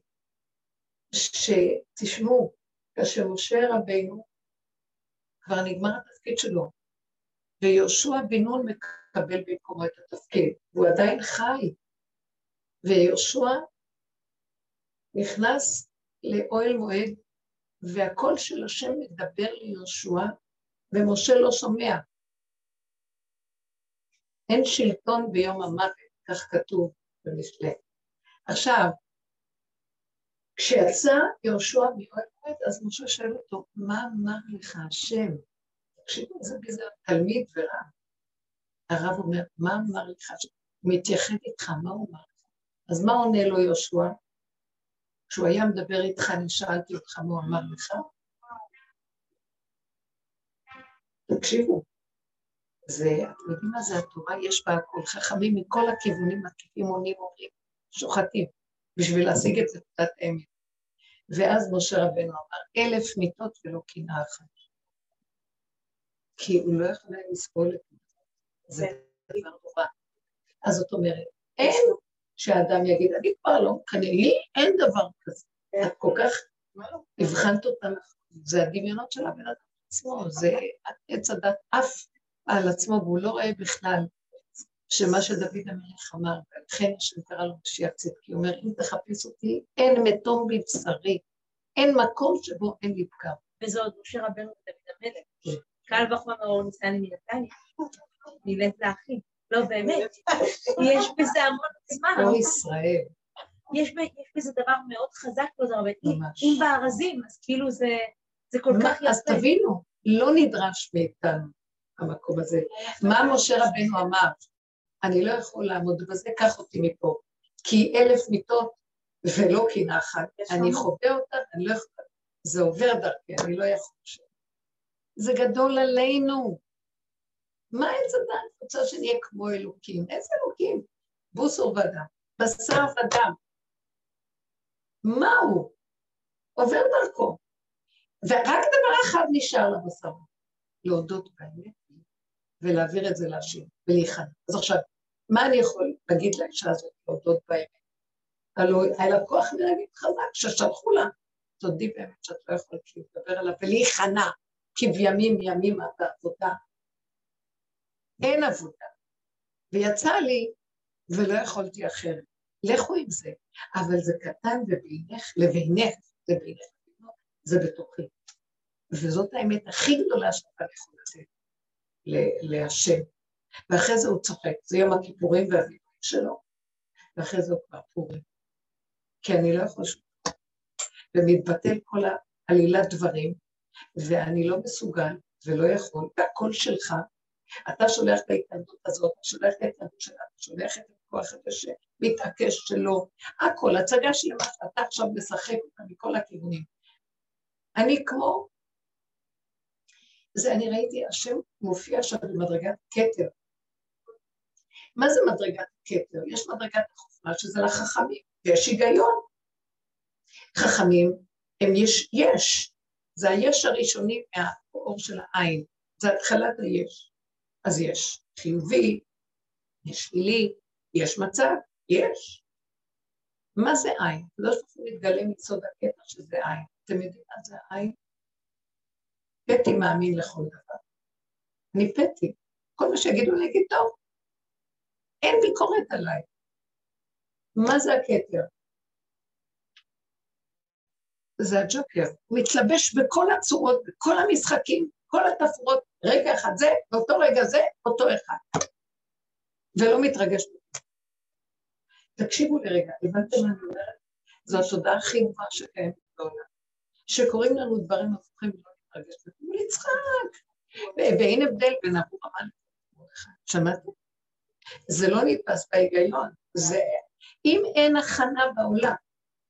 שתשמעו, כאשר משה רבינו כבר נגמר התפקיד שלו, ויהושע בן נון מקבל במקומו את התפקיד, והוא עדיין חי, ויהושע נכנס לאוהל מועד, והקול של השם מדבר ליהושע, ומשה לא שומע. אין שלטון ביום המוות, כך כתוב במשלי. עכשיו, כשיצא יהושע מאוהל מועד, אז משה שואל אותו, מה אמר לך השם? תקשיבו, זה בזה תלמיד ורב. הרב אומר, מה אמר לך השם? הוא מתייחד איתך, מה הוא אמר לך? אז מה עונה לו יהושע? כשהוא היה מדבר איתך, אני שאלתי אותך מה הוא אמר לך? תקשיבו, זה, אתם יודעים מה זה התורה? יש בה הכל. חכמים מכל הכיוונים מקיפים עונים אומרים, שוחטים, בשביל להשיג את נקודת האמת. ואז משה רבנו אמר, אלף מיטות ולא קנאה אחת. כי הוא לא יכול היה לסבול את זה. זה דבר נורא. אז זאת אומרת, אין שאדם יגיד, אני כבר לא מקנא, לי אין דבר כזה. את כל כך הבחנת אותה, זה הדמיונות של הבן אדם עצמו, זה עץ הדת עף על עצמו, והוא לא רואה בכלל שמה שדוד המלך אמר, ולכן השם קרא לו משיח צדקי, הוא אומר, אם תחפש אותי, אין מתום בבשרי, אין מקום שבו אין לי פגם. וזה עוד משה רבנו ודוד המלך. כן. קל וחומר אור ניסני מנתניה. נלך לאחים. לא, באמת. יש בזה המון זמן. או ישראל, יש בזה דבר מאוד חזק. אם- בארזים, אז כאילו זה זה כל כך מה- אז יפה. תבינו, לא נדרש מאיתנו המקום הזה. מה משה רבנו אמר? אני לא יכול לעמוד בזה, קח אותי מפה. כי אלף מיטות ולא קנאה אחת, אני חווה אותה, אני לא יכול, זה עובר דרכי, אני לא יכול. זה גדול עלינו. מה עץ הדת רוצה שנהיה כמו אלוקים? איזה אלוקים? בוסור ודם, בשר ודם. מה הוא? עובר דרכו. ורק דבר אחד נשאר לבשר, להודות באמת ולהעביר את זה להשם ולהיכנע. אז עכשיו, מה אני יכול להגיד לאישה הזאת להודות באמת? הלוא היה לה כוח להגיד חזק ששלחו לה. תודי באמת שאת לא יכולת להתגבר עליו ולהיכנע, כבימים ימים את בעבודה. אין עבודה. ויצא לי, ולא יכולתי אחרת. לכו עם זה, אבל זה קטן ובינך לבינך, זה בינך, זה בתוכי. וזאת האמת הכי גדולה שאתה יכול לתת להשם. ואחרי זה הוא צוחק, זה יום הכיפורים והוויכוח שלו, ואחרי זה הוא כבר פורים. כי אני לא יכול לשמוע. ומתבטל כל העלילת דברים, ואני לא מסוגל ולא יכול, והכל שלך. אתה שולח את ההתנגדות הזאת, אתה שולח את ההתנגדות שלה, אתה שולח את הכוח הזה שמתעקש שלו, הכל, הצגה שלמה שאתה עכשיו משחק אותה מכל הכיוונים. אני כמו, זה אני ראיתי, השם מופיע עכשיו במדרגת כתר. מה זה מדרגת כתר? יש מדרגת החוכמה שזה לחכמים, ויש היגיון. חכמים הם יש, יש, זה היש הראשוני מהאור של העין, זה התחלת היש. אז יש חיובי, יש שלילי, יש מצב, יש. מה זה עין? לא שאנחנו מתגלה מסוד הקטע שזה עין. אתם יודעים מה זה העין? פטי מאמין לכל דבר. אני פטי. כל מה שיגידו לי, אגיד טוב. אין ביקורת עליי. מה זה הכתר? זה הג'וקר. הוא מתלבש בכל הצורות, בכל המשחקים, כל התפרות, רגע אחד זה, באותו רגע זה, אותו אחד. ולא מתרגש. תקשיבו לי רגע, הבנתם מה אני אומרת? זו התודעה הכי גבוהה שקיימת בעולם. שקוראים לנו דברים הפוכים ולא להתרגש. ולצחק. ואין הבדל בין אבו רמן שמעתם? זה לא נתפס בהיגיון. זה... אם אין הכנה בעולם,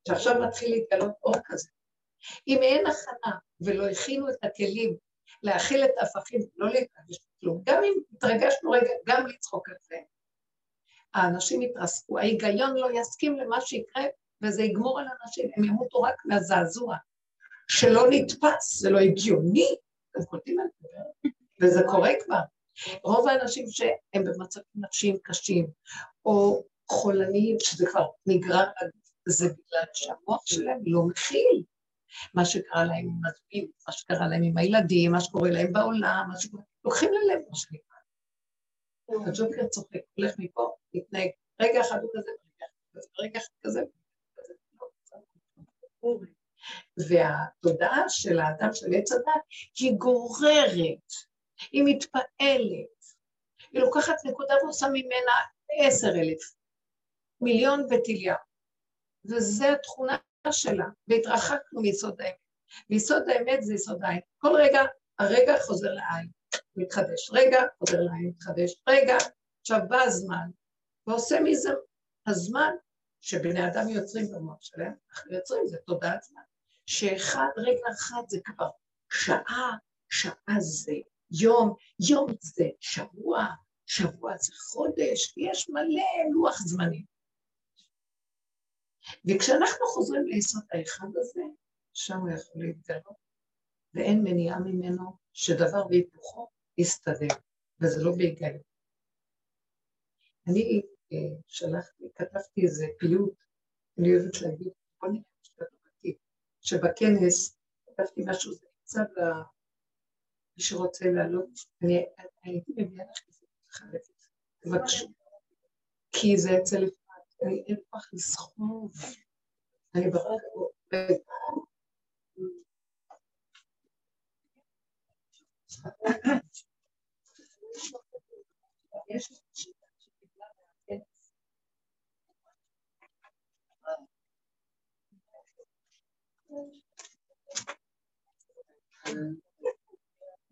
שעכשיו מתחיל להתגלות אור כזה, אם אין הכנה ולא הכינו את הכלים להכיל את ההפכים, לא להתרגש כלום, גם אם התרגשנו רגע, גם לצחוק על זה, האנשים יתרסקו, ההיגיון לא יסכים למה שיקרה, וזה יגמור על אנשים, הם ימותו רק מהזעזוע, שלא נתפס, זה לא הגיוני, אתם קולטים על זה, וזה קורה כבר. רוב האנשים שהם במצבים נפשיים קשים, או חולניים, שזה כבר נגרר, זה בגלל שהמוח שלהם לא מכיל. מה שקרה להם עם הזוגים, מה שקרה להם עם הילדים, מה שקורה להם בעולם, מה שקורה... לוקחים ללב מה שנקרא. הג'וקר צוחק, הולך מפה, מתנהג, רגע אחד הוא כזה, רגע אחד כזה, והתודעה של האדם של עץ הדת היא גוררת, היא מתפעלת, היא לוקחת נקודה ועושה ממנה עשר אלף, מיליון וטיליה, וזו התכונה שלה, והתרחקנו מיסוד האמת. ויסוד האמת זה יסוד העין. כל רגע, הרגע חוזר לעין, מתחדש. רגע, חוזר לעין, מתחדש. רגע, עכשיו בא הזמן, ועושה מזה הזמן שבני אדם יוצרים במוח שלהם, אנחנו יוצרים, זה תודעת זמן. שאחד, רגע אחד זה כבר שעה, שעה זה יום, יום זה שבוע, שבוע זה חודש, יש מלא לוח זמנים. וכשאנחנו חוזרים ליסוד האחד הזה, שם הוא יכול להתגלות, ואין מניעה ממנו שדבר והיפוכו יסתדר, וזה לא בהיגיון. אני אה, שלחתי, כתבתי איזה פיוט, אני אוהבת להגיד, בוא נראה משפט שבכנס כתבתי משהו, זה נמצא למי שרוצה לעלות, אני הייתי מביאה לך כזה מתחלפת, תבקשו, כי זה אצל אין כוח לסחוב. אני ברור...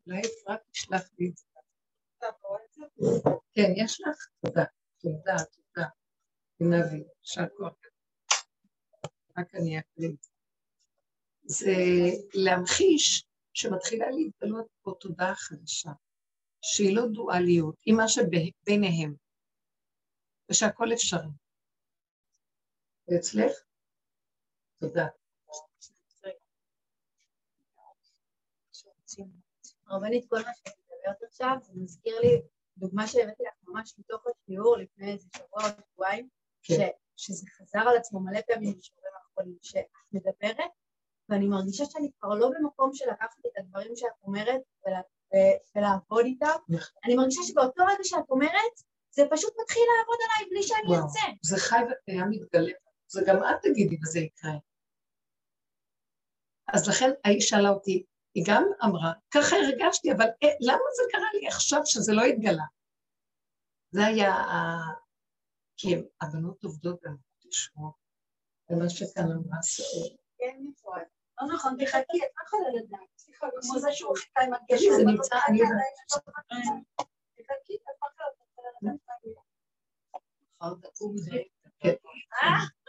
אולי אפרת תשלח לי את זה. כן, יש לך? תודה, תודה. נביא, יישר כוח. רק אני אקריא. זה להמחיש שמתחילה להתגלות פה תודעה חדשה, שהיא לא דואליות, היא מה שביניהם, ושהכול אפשרי. ואצלך? תודה. רבנית, כל מה שאת מדברת עכשיו, זה מזכיר לי דוגמה שהבאתי לך ממש מתוך השיעור לפני איזה שבוע או שבועיים, כן. שזה חזר על עצמו מלא פעמים בשיעורים האחרונים, שאת מדברת, ואני מרגישה שאני כבר לא במקום של לקחת את הדברים שאת אומרת ולה, ולעבוד איתם, נכון. אני מרגישה שבאותו רגע שאת אומרת, זה פשוט מתחיל לעבוד עליי בלי שאני ארצה. זה חי וקיים מתגלה, זה גם את תגידי וזה יקרה. אז לכן האיש שאלה אותי, היא גם אמרה, ככה הרגשתי, אבל אה, למה זה קרה לי עכשיו שזה לא התגלה? זה היה כי הבנות עובדות והן לשמוע. זה מה שכאן אמרה סעוד. כן, נפרד. לא נכון, תחכי, את לא יכולה לדעת. סליחה, כמו זה שהוא חיכה עם הגשם. זה נמצא, אני יודעת. תחכי, את לא יכולה לדעת. מחר תקום זה. כן.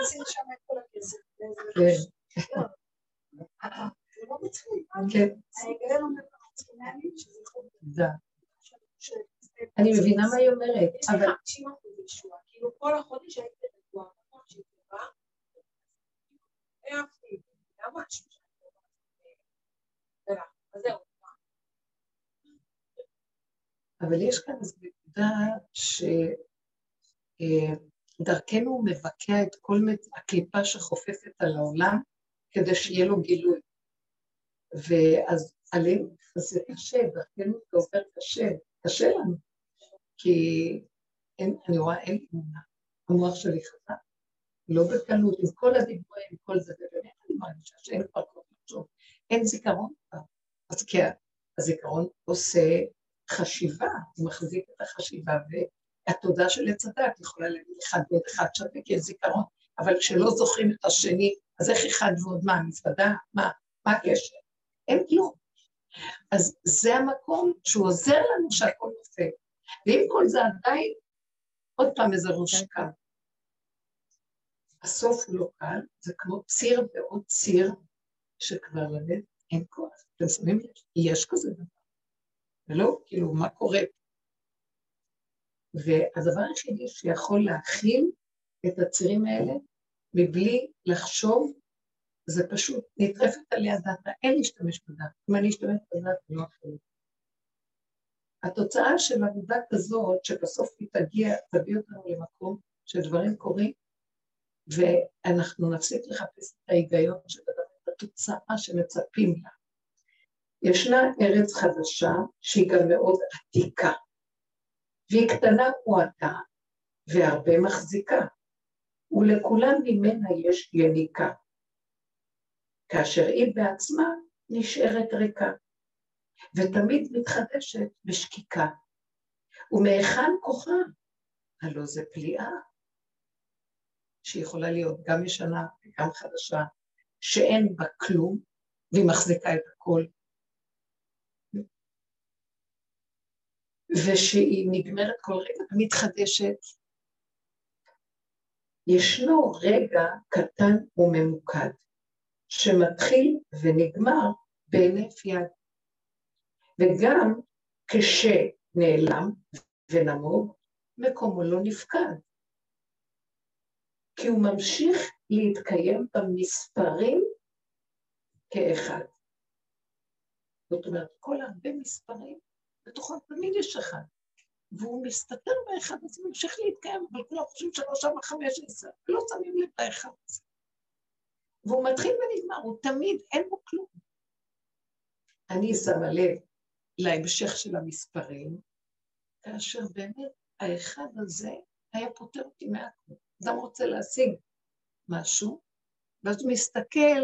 שים שם את כל הכסף. כן. זה לא מצחיק. כן. ההיגיון אומר אנחנו צריכים להאמין שזה יכול להיות. אני מבינה מה היא אומרת, אבל... יש לי 50% ישועה. כאילו כל החודש הייתי רגועה, נכון שהיא טובה, העפתי, היה משהו זהו. אבל יש כאן איזו נקודה שדרכנו הוא מבקע את כל הקליפה שחופפת על העולם כדי שיהיה לו גילוי. ואז עלינו, זה קשה, דרכנו זה עובר קשה, קשה לנו, כי אין, אני רואה, אין אמונה. המוח שלי חזק, לא בקלות, עם כל הדיבורים, עם כל זה, ובאמת אני מרגישה שאין כבר כוח לחשוב, אין זיכרון כבר. אז כי הזיכרון עושה חשיבה, הוא מחזיק את החשיבה, והתודה של עץ הדת יכולה להגיד אחד ועוד אחד שווה, כי יש זיכרון, אבל כשלא זוכרים את השני, אז איך אחד ועוד מה, מזוודה? מה? מה הקשר? אין כלום. אז זה המקום שהוא עוזר לנו שהכל נופל. ועם כל זה עדיין, עוד פעם איזה ראש קו. הסוף הוא לא קל, זה כמו ציר ועוד ציר, שכבר ללב אין כוח. אתם שמים לב? יש כזה דבר. ולא, כאילו, מה קורה? והדבר היחידי שיכול להכיל את הצירים האלה, מבלי לחשוב, זה פשוט נטרפת עליה דעתה, אין להשתמש בדעת. אם אני אשתמש בדעת, לא אחרת. התוצאה של עבודה כזאת, שבסוף היא תגיע, תביא אותנו למקום שדברים קורים, ואנחנו נפסיק לחפש את ההיגיון של הדבר, את התוצאה שמצפים לה. ישנה ארץ חדשה שהיא גם מאוד עתיקה, והיא קטנה מועטה והרבה מחזיקה, ולכולם ממנה יש יניקה, כאשר היא בעצמה נשארת ריקה, ותמיד מתחדשת בשקיקה. ומהיכן כוחה? הלא זה פליאה, שיכולה להיות גם ישנה וגם חדשה, שאין בה כלום, והיא מחזיקה את הכל. ושהיא נגמרת כל רגע ומתחדשת. ישנו רגע קטן וממוקד, שמתחיל ונגמר בהינף יד. וגם כשנעלם ונמוג, מקומו לא נפקד. כי הוא ממשיך להתקיים במספרים כאחד. זאת אומרת, כל הרבה מספרים, בתוכם תמיד יש אחד. והוא מסתתר באחד הזה, ממשיך להתקיים, אבל כולם חושבים שלוש, ארבע, חמש, עשר, ולא שמים לב לאחד הזה. והוא מתחיל ונגמר, הוא תמיד, אין בו כלום. אני שמה לב להמשך של המספרים, כאשר באמת האחד הזה היה פותר אותי מהכל. אדם רוצה להשיג משהו, ואז הוא מסתכל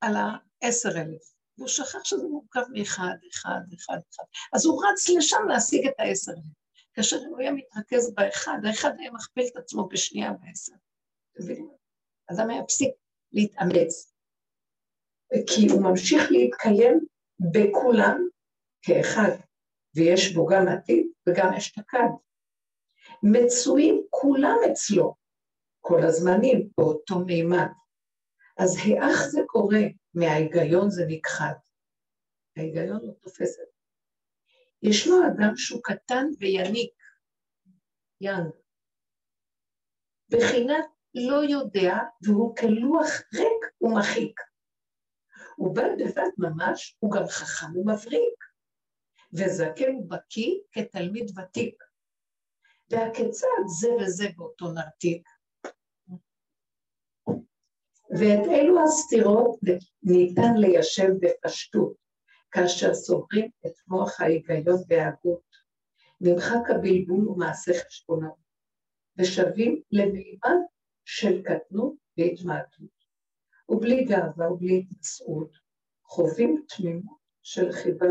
על העשר אלף, והוא שכח שזה מורכב מאחד, אחד, אחד, אחד. אז הוא רץ לשם להשיג את העשר אלף. כאשר הוא היה מתרכז באחד, האחד היה מכפיל את עצמו בשנייה בעשר. אתם מבינים? אדם היה פסיק להתאמץ. כי הוא ממשיך להתקיים בכולם כאחד, ויש בו גם עתיד וגם אשתקד. מצויים כולם אצלו, כל הזמנים, באותו מימד. אז היאך זה קורה, מההיגיון זה נכחד. ההיגיון לא תופס את זה. ישנו אדם שהוא קטן ויניק, יאנג, בחינת לא יודע, והוא כלוח ריק ומחיק. ובד בבד ממש הוא גם חכם ומבריק, וזקן ובקיא כתלמיד ותיק. והכיצד זה וזה באותו נרתיק? ואת אלו הסתירות ניתן ליישב בפשטות, כאשר סוגרים את מוח ההיגיון וההגות, נמחק הבלבול ומעשה חשבונות, ושבים למימד של קטנות והתמעטות. ובלי גאווה ובלי התנשאות, חווים תמימות של חיבה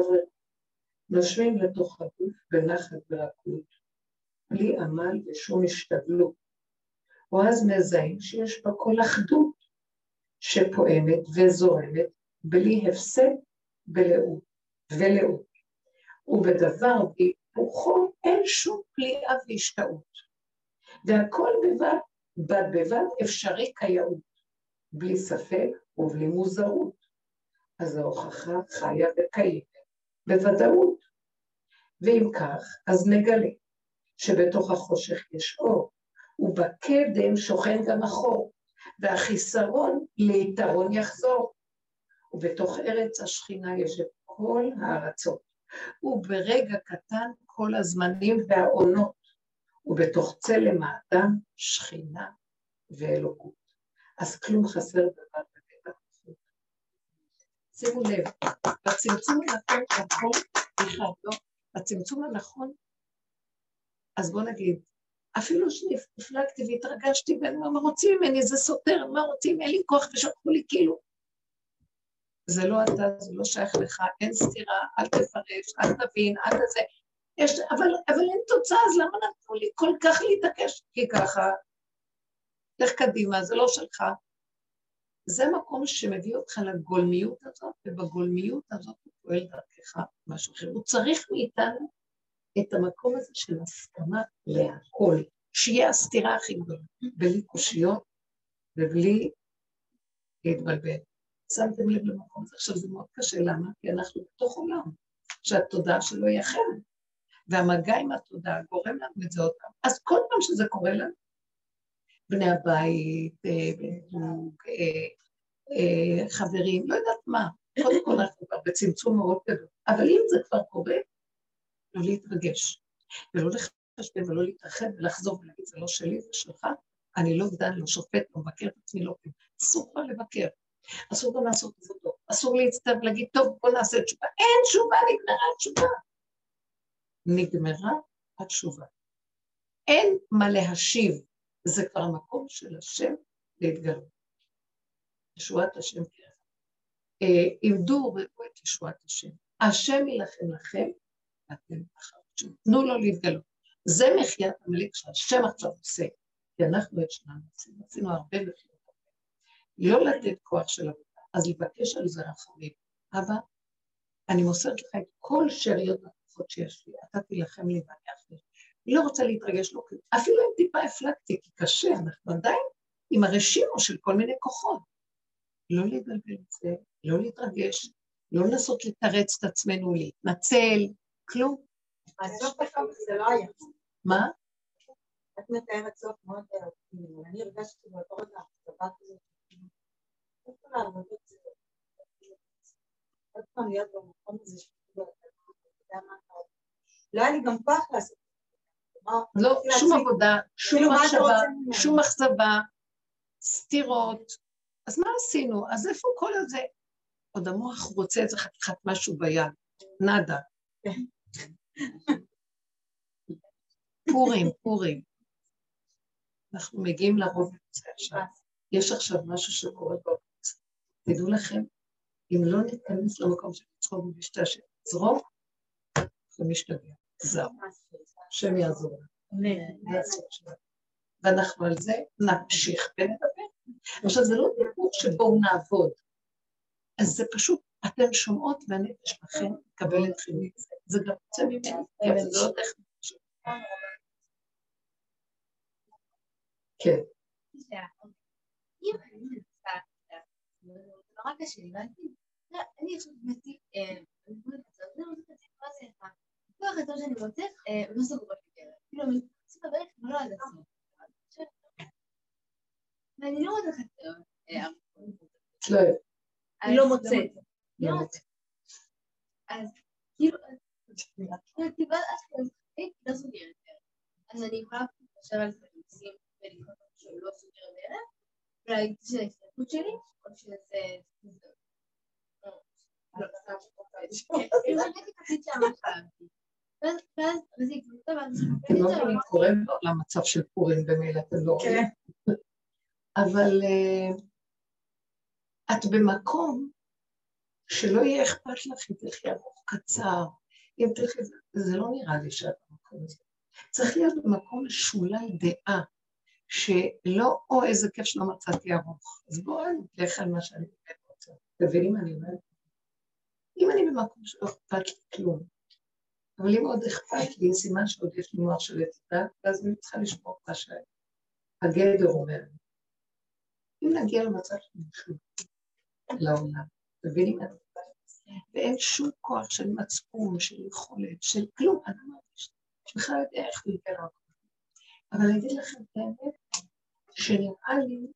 נושמים לתוך הגוף בנחת ורכות, בלי עמל ושום השתדלות. או אז מזהים שיש בה כל אחדות שפועמת וזורמת בלי הפסק בלאות, ולאות. ובדבר והיפוכו אין שום פליאה והשתאות. והכל בבד, בד בבד אפשרי כיאות. בלי ספק ובלי מוזרות. אז ההוכחה חיה וקיימת בוודאות. ואם כך, אז נגלה שבתוך החושך יש אור, ובקדם שוכן גם החור, והחיסרון ליתרון יחזור. ובתוך ארץ השכינה יש את כל הארצות, וברגע קטן כל הזמנים והעונות, ובתוך צלם האדם שכינה ואלוקות. אז כלום חסר דבר בטבע. שימו לב, בצמצום הנכון שהכל, סליחה, לא, בצמצום הנכון, אז בוא נגיד, אפילו שנפלגתי והתרגשתי, ואני אומר, מה רוצים ממני? זה סותר, מה רוצים? אין לי כוח ושלחו לי כאילו. זה לא אתה, זה לא שייך לך, אין סתירה, אל תפרש, אל תבין, אל תזה. יש, אבל, אבל אין תוצאה, אז למה נתנו לי כל כך להתעקש? כי ככה, לך קדימה, זה לא שלך. זה מקום שמביא אותך לגולמיות הזאת, ובגולמיות הזאת הוא פועל דרכך משהו אחר. הוא צריך מאיתנו את המקום הזה של הסכמה להכל, שיהיה הסתירה הכי גדולה, בלי קושיות ובלי להתבלבל. שמתם לב למקום הזה. עכשיו זה מאוד קשה, למה? כי אנחנו בתוך עולם, שהתודעה שלו היא אחרת. והמגע עם התודעה גורם לנו את זה עוד פעם. אז כל פעם שזה קורה לנו, בני הבית, אה, אה, אה, חברים, לא יודעת מה, קודם כל אנחנו כבר בצמצום מאוד גדול, אבל אם זה כבר קורה, לא להתרגש, ולא לחשבן ולא להתרחב ולחזור ולהגיד זה לא שלי, זה שלך, אני לא דן, לא שופט, לא מבקר את עצמי, לא כלום. אסור כבר לבקר, אסור גם לעשות את זה טוב, אסור להצטרף ולהגיד, טוב, בוא נעשה תשובה. אין תשובה, נגמרה התשובה. נגמרה התשובה. אין מה להשיב, זה כבר המקום של השם להתגלות. ישועת השם תראה. אה, עמדו וראו את ישועת השם. השם יילחם לכם, ואתם אחר תשובה. תנו לו להתגלות. זה מחיית עמלק שהשם עכשיו עושה, כי אנחנו את שלנו עשינו, עשינו הרבה מחיית לא לתת כוח של עבודה, אז לבקש על זה רחמים. אבא, אני מוסרת לך את כל שאריות הכוחות שיש לי, אתה תילחם לי ואני אחרי. לא רוצה להתרגש, לא. אפילו אם טיפה הפלגתי, כי קשה, אנחנו עדיין עם הרשימו של כל מיני כוחות. לא לגלגל את זה, לא להתרגש, לא לנסות לתרץ את עצמנו, להתנצל, כלום. הסוף בסוף זה לא היה. מה? את מתארת סוף מאוד אופטימי, אני הרגשתי באותו רגע אכזבה כזאת. עוד פעם להיות במקום הזה לא היה לי גם כוח לעשות לא, שום עבודה, שום מחשבה, שום אכזבה, סתירות. אז מה עשינו? אז איפה כל הזה? עוד המוח רוצה איזה חתיכת משהו ביד, נאדה. פורים, פורים. אנחנו מגיעים לרוב עכשיו. יש עכשיו משהו שקורה באופן. תדעו לכם, אם לא ניכנס למקום של לצחוק ולהשתעשע, לזרוק, זה משתגע. זהו. השם יעזור לנו. ואנחנו על זה נמשיך ונדבר. עכשיו, זה לא דיבור שבואו נעבוד. אז זה פשוט, אתן שומעות והנפש מקבל אתכם מזה. זה גם יוצא ממני, אבל זה לא טכני. כן. נורא קשה לי, ואני הכוח הטוב שאני מוצאת, לא סגור לי דרך. כאילו, אני עושה בברך, אבל לא עד הסוף. ואני לא איך לא אני לא מוצאת. לא. אז כאילו, כאילו, לא סוגרת דרך. אז אני יכולה לחשוב על זה ולשים ולקרוא שהוא לא סוגר דרך, ולהגיד שזה ההסתכלות שלי, או שזה... אתם לא מבינים, קורה למצב של פורים במילא, אתם לא רואים. אבל אה, את במקום שלא יהיה אכפת לך אם תלכי ארוך קצר, אם תלכי, זה לא נראה לי שאת במקום הזה. צריך להיות במקום משולל דעה, שלא, או איזה כיף שלא מצאתי ארוך. אז בואו נלך על מה שאני באמת רוצה. מבינים מה אני אומרת? אם אני במקום שלא אכפת לי כלום, אבל אם עוד אכפת לי, סימן שעוד יש לי מוח של עץ ואז אני צריכה לשמור מה שהגדר אומר. אם נגיע למצב של לעולם, מבינים את זה? ואין שום כוח של מצפון, של יכולת, של כלום, אני לא מרגיש, שבכלל יודע איך להתגרע. אבל אני אגיד לכם את האמת, שנראה לי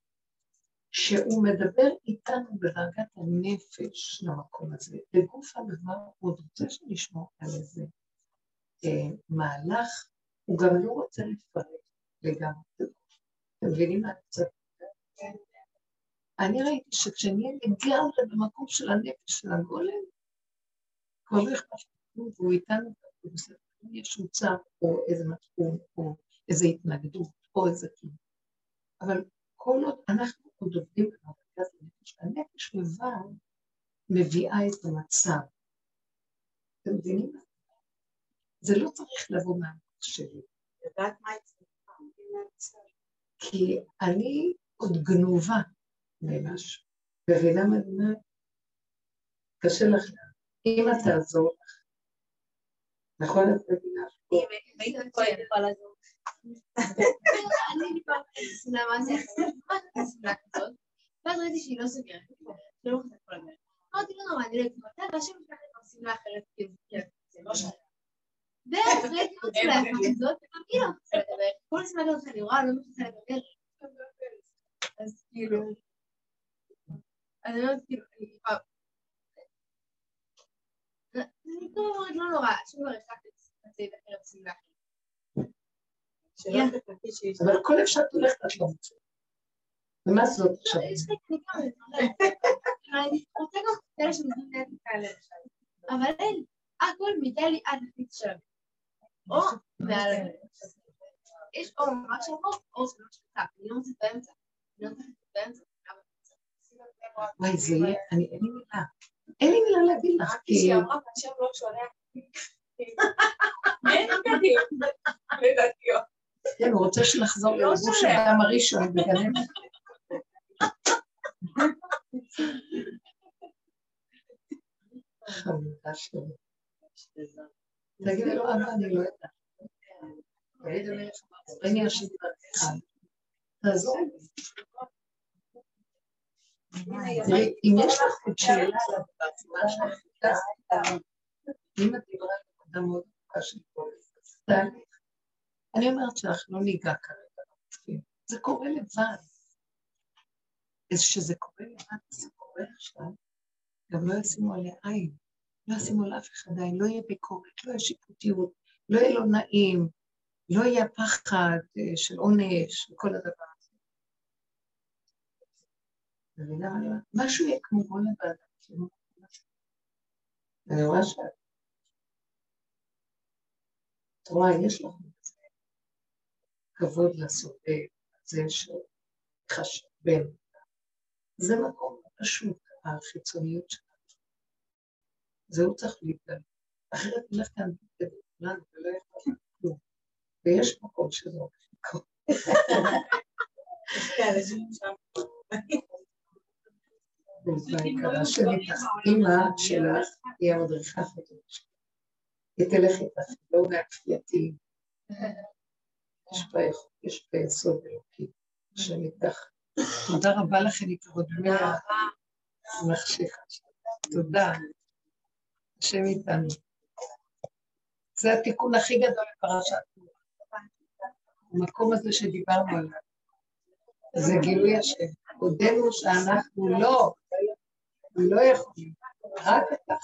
שהוא מדבר איתנו בדרגת הנפש למקום הזה. בגוף הדבר הוא עוד רוצה שנשמור על אה, מהלך, הוא גם לא רוצה לפרט לגמרי. אתם מבינים מה אני קצת... אני ראיתי שכשאני אהיה לגמרי במקום של הנפש של הגולם, כבר לא אכפת כלום, והוא איתנו, והוא בסדר. אם יש מוצר, או איזה מצפון, או איזה התנגדות, או איזה כלום. אבל כל עוד אנחנו עוד עובדים במרכז הנפש, הנפש לבד מביאה את המצב. אתם מבינים? זה לא צריך לבוא מהמוח שלי. יודעת מה? כי אני עוד גנובה ממשהו. מבינה מה אני אומרת? קשה לך. אם את תעזור לך. נכון את מבינה? אם היית פה, יכולה לעזור. אני זה? כזאת. ואז ראיתי שהיא לא סוגרת. לא מכניסה כל הדרך. אמרתי, לא נורא, אני לא יודעת מתי, והשם שלך כבר שמלה אחרת, כאילו, זה לא שייך. ואז ראיתי עוד שמלה אחת וגם היא לא מכניסה לדבר. כל שמלה כזאת אני רואה, לא מכניסה לדבר. אז כאילו... אני אומרת, כאילו, אני כבר... אני כבר אומרת, לא נורא, שוב כבר החלטתי לצאת אחרת שמלה אבל כל שאת הולכת את לא מוצאת. ומה זאת עכשיו? יש לי קניקה, אני רוצה גם כאלה שמזמינים כאלה עכשיו. אבל אין, הכל מדי עד לחיץ שלהם. או מעל יש או ממש עמוק, או זה לא שליטה. אני לא מוצאת באמצע. אני לא מוצאת באמצע. וואי, זה יהיה, אני, אין לי מילה. אין לי מילה להגיד לך, כי... כשהיא אמרה השם לא שולח. אין קדימה. לדעתיות. כן, הוא רוצה שנחזור לא ללבוש שולח. האדם הראשון בגן עדן. חמודה שלי. תגידי לו, אבא, אני לא יודעת. אני השם דרכך. תעזור לי. תראי, אם יש לך עוד שאלה על מה אם את דיברה על נקודה מאוד ארוכה של תעלי. אני אומרת שאנחנו לא ניגע כרגע. זה קורה לבד. אז כשזה קורה לבד, זה קורה עכשיו, גם לא ישימו עליה עין. לא ישימו לאף אחד עין, לא יהיה ביקורת, לא יהיה שיפוטיות, לא יהיה לו נעים, לא יהיה פחד אה, של עונש וכל הדבר הזה. אומרת? משהו יהיה כמו בוא לבד. אני רואה שאת... את רואה, יש לך כבוד לסובב, זה שחשבן. זה מקום פשוט, החיצוניות שלנו. זהו צריך להתגלות. אחרת נלך כאן ולא יכול להיות כלום. ויש מקום שזה הולך לקרות. ששם. והיקרה שלי, אימא שלך היא המדריכה הכי טובה שלי. היא תלך איתך, לא מהכפייתי. יש בה יכול- יש בה יסוד אלוקי, השם איתך. תודה רבה לכן יקרות, באמת, מחשיכה. תודה. השם איתנו. זה התיקון הכי גדול לפרשת המקום הזה שדיברנו עליו. זה גילוי השם. הודינו שאנחנו לא, לא יכולים, רק אתה.